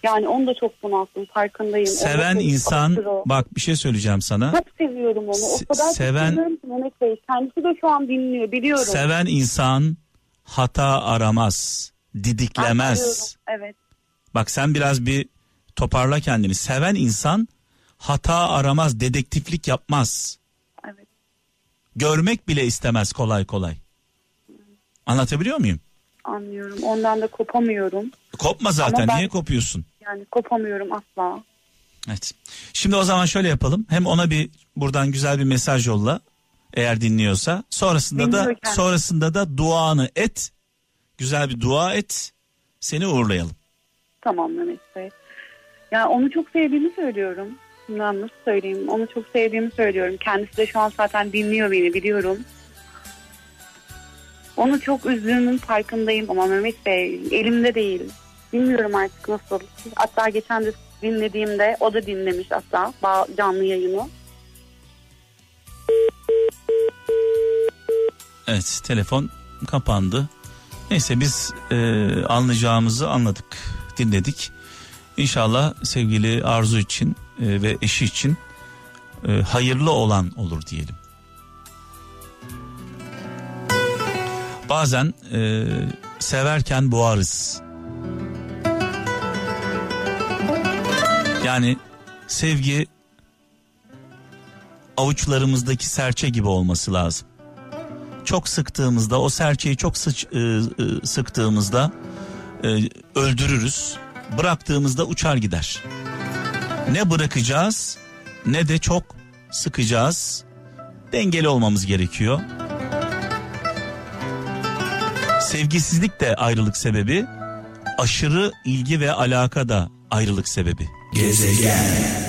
Yani onu da çok bunalttım farkındayım. Seven çok insan bak bir şey söyleyeceğim sana. Çok seviyorum onu. O kadar seven- ki Mehmet Bey. Kendisi de şu an dinliyor biliyorum. Seven insan hata aramaz, didiklemez. Evet. Bak sen biraz bir toparla kendini. Seven insan hata aramaz, dedektiflik yapmaz. Evet. Görmek bile istemez kolay kolay. Anlatabiliyor muyum? Anlıyorum. Ondan da kopamıyorum. Kopma zaten. Ama ben- Niye kopuyorsun? Yani kopamıyorum asla. Evet. Şimdi o zaman şöyle yapalım. Hem ona bir buradan güzel bir mesaj yolla eğer dinliyorsa. Sonrasında da Dinliyor kendisi. sonrasında da duanı et. Güzel bir dua et. Seni uğurlayalım. Tamam Mehmet Bey. Yani onu çok sevdiğimi söylüyorum. Ben nasıl söyleyeyim? Onu çok sevdiğimi söylüyorum. Kendisi de şu an zaten dinliyor beni biliyorum. Onu çok üzdüğümün farkındayım ama Mehmet Bey elimde değil. Bilmiyorum artık nasıl. Hatta geçen de dinlediğimde o da dinlemiş hatta canlı yayını. Evet telefon kapandı. Neyse biz e, anlayacağımızı anladık, dinledik. İnşallah sevgili Arzu için e, ve eşi için e, hayırlı olan olur diyelim. Bazen e, severken boğarız. Yani sevgi avuçlarımızdaki serçe gibi olması lazım çok sıktığımızda o serçeyi çok sıç, e, e, sıktığımızda e, öldürürüz. Bıraktığımızda uçar gider. Ne bırakacağız ne de çok sıkacağız. Dengeli olmamız gerekiyor. Sevgisizlik de ayrılık sebebi. Aşırı ilgi ve alaka da ayrılık sebebi. Gezegen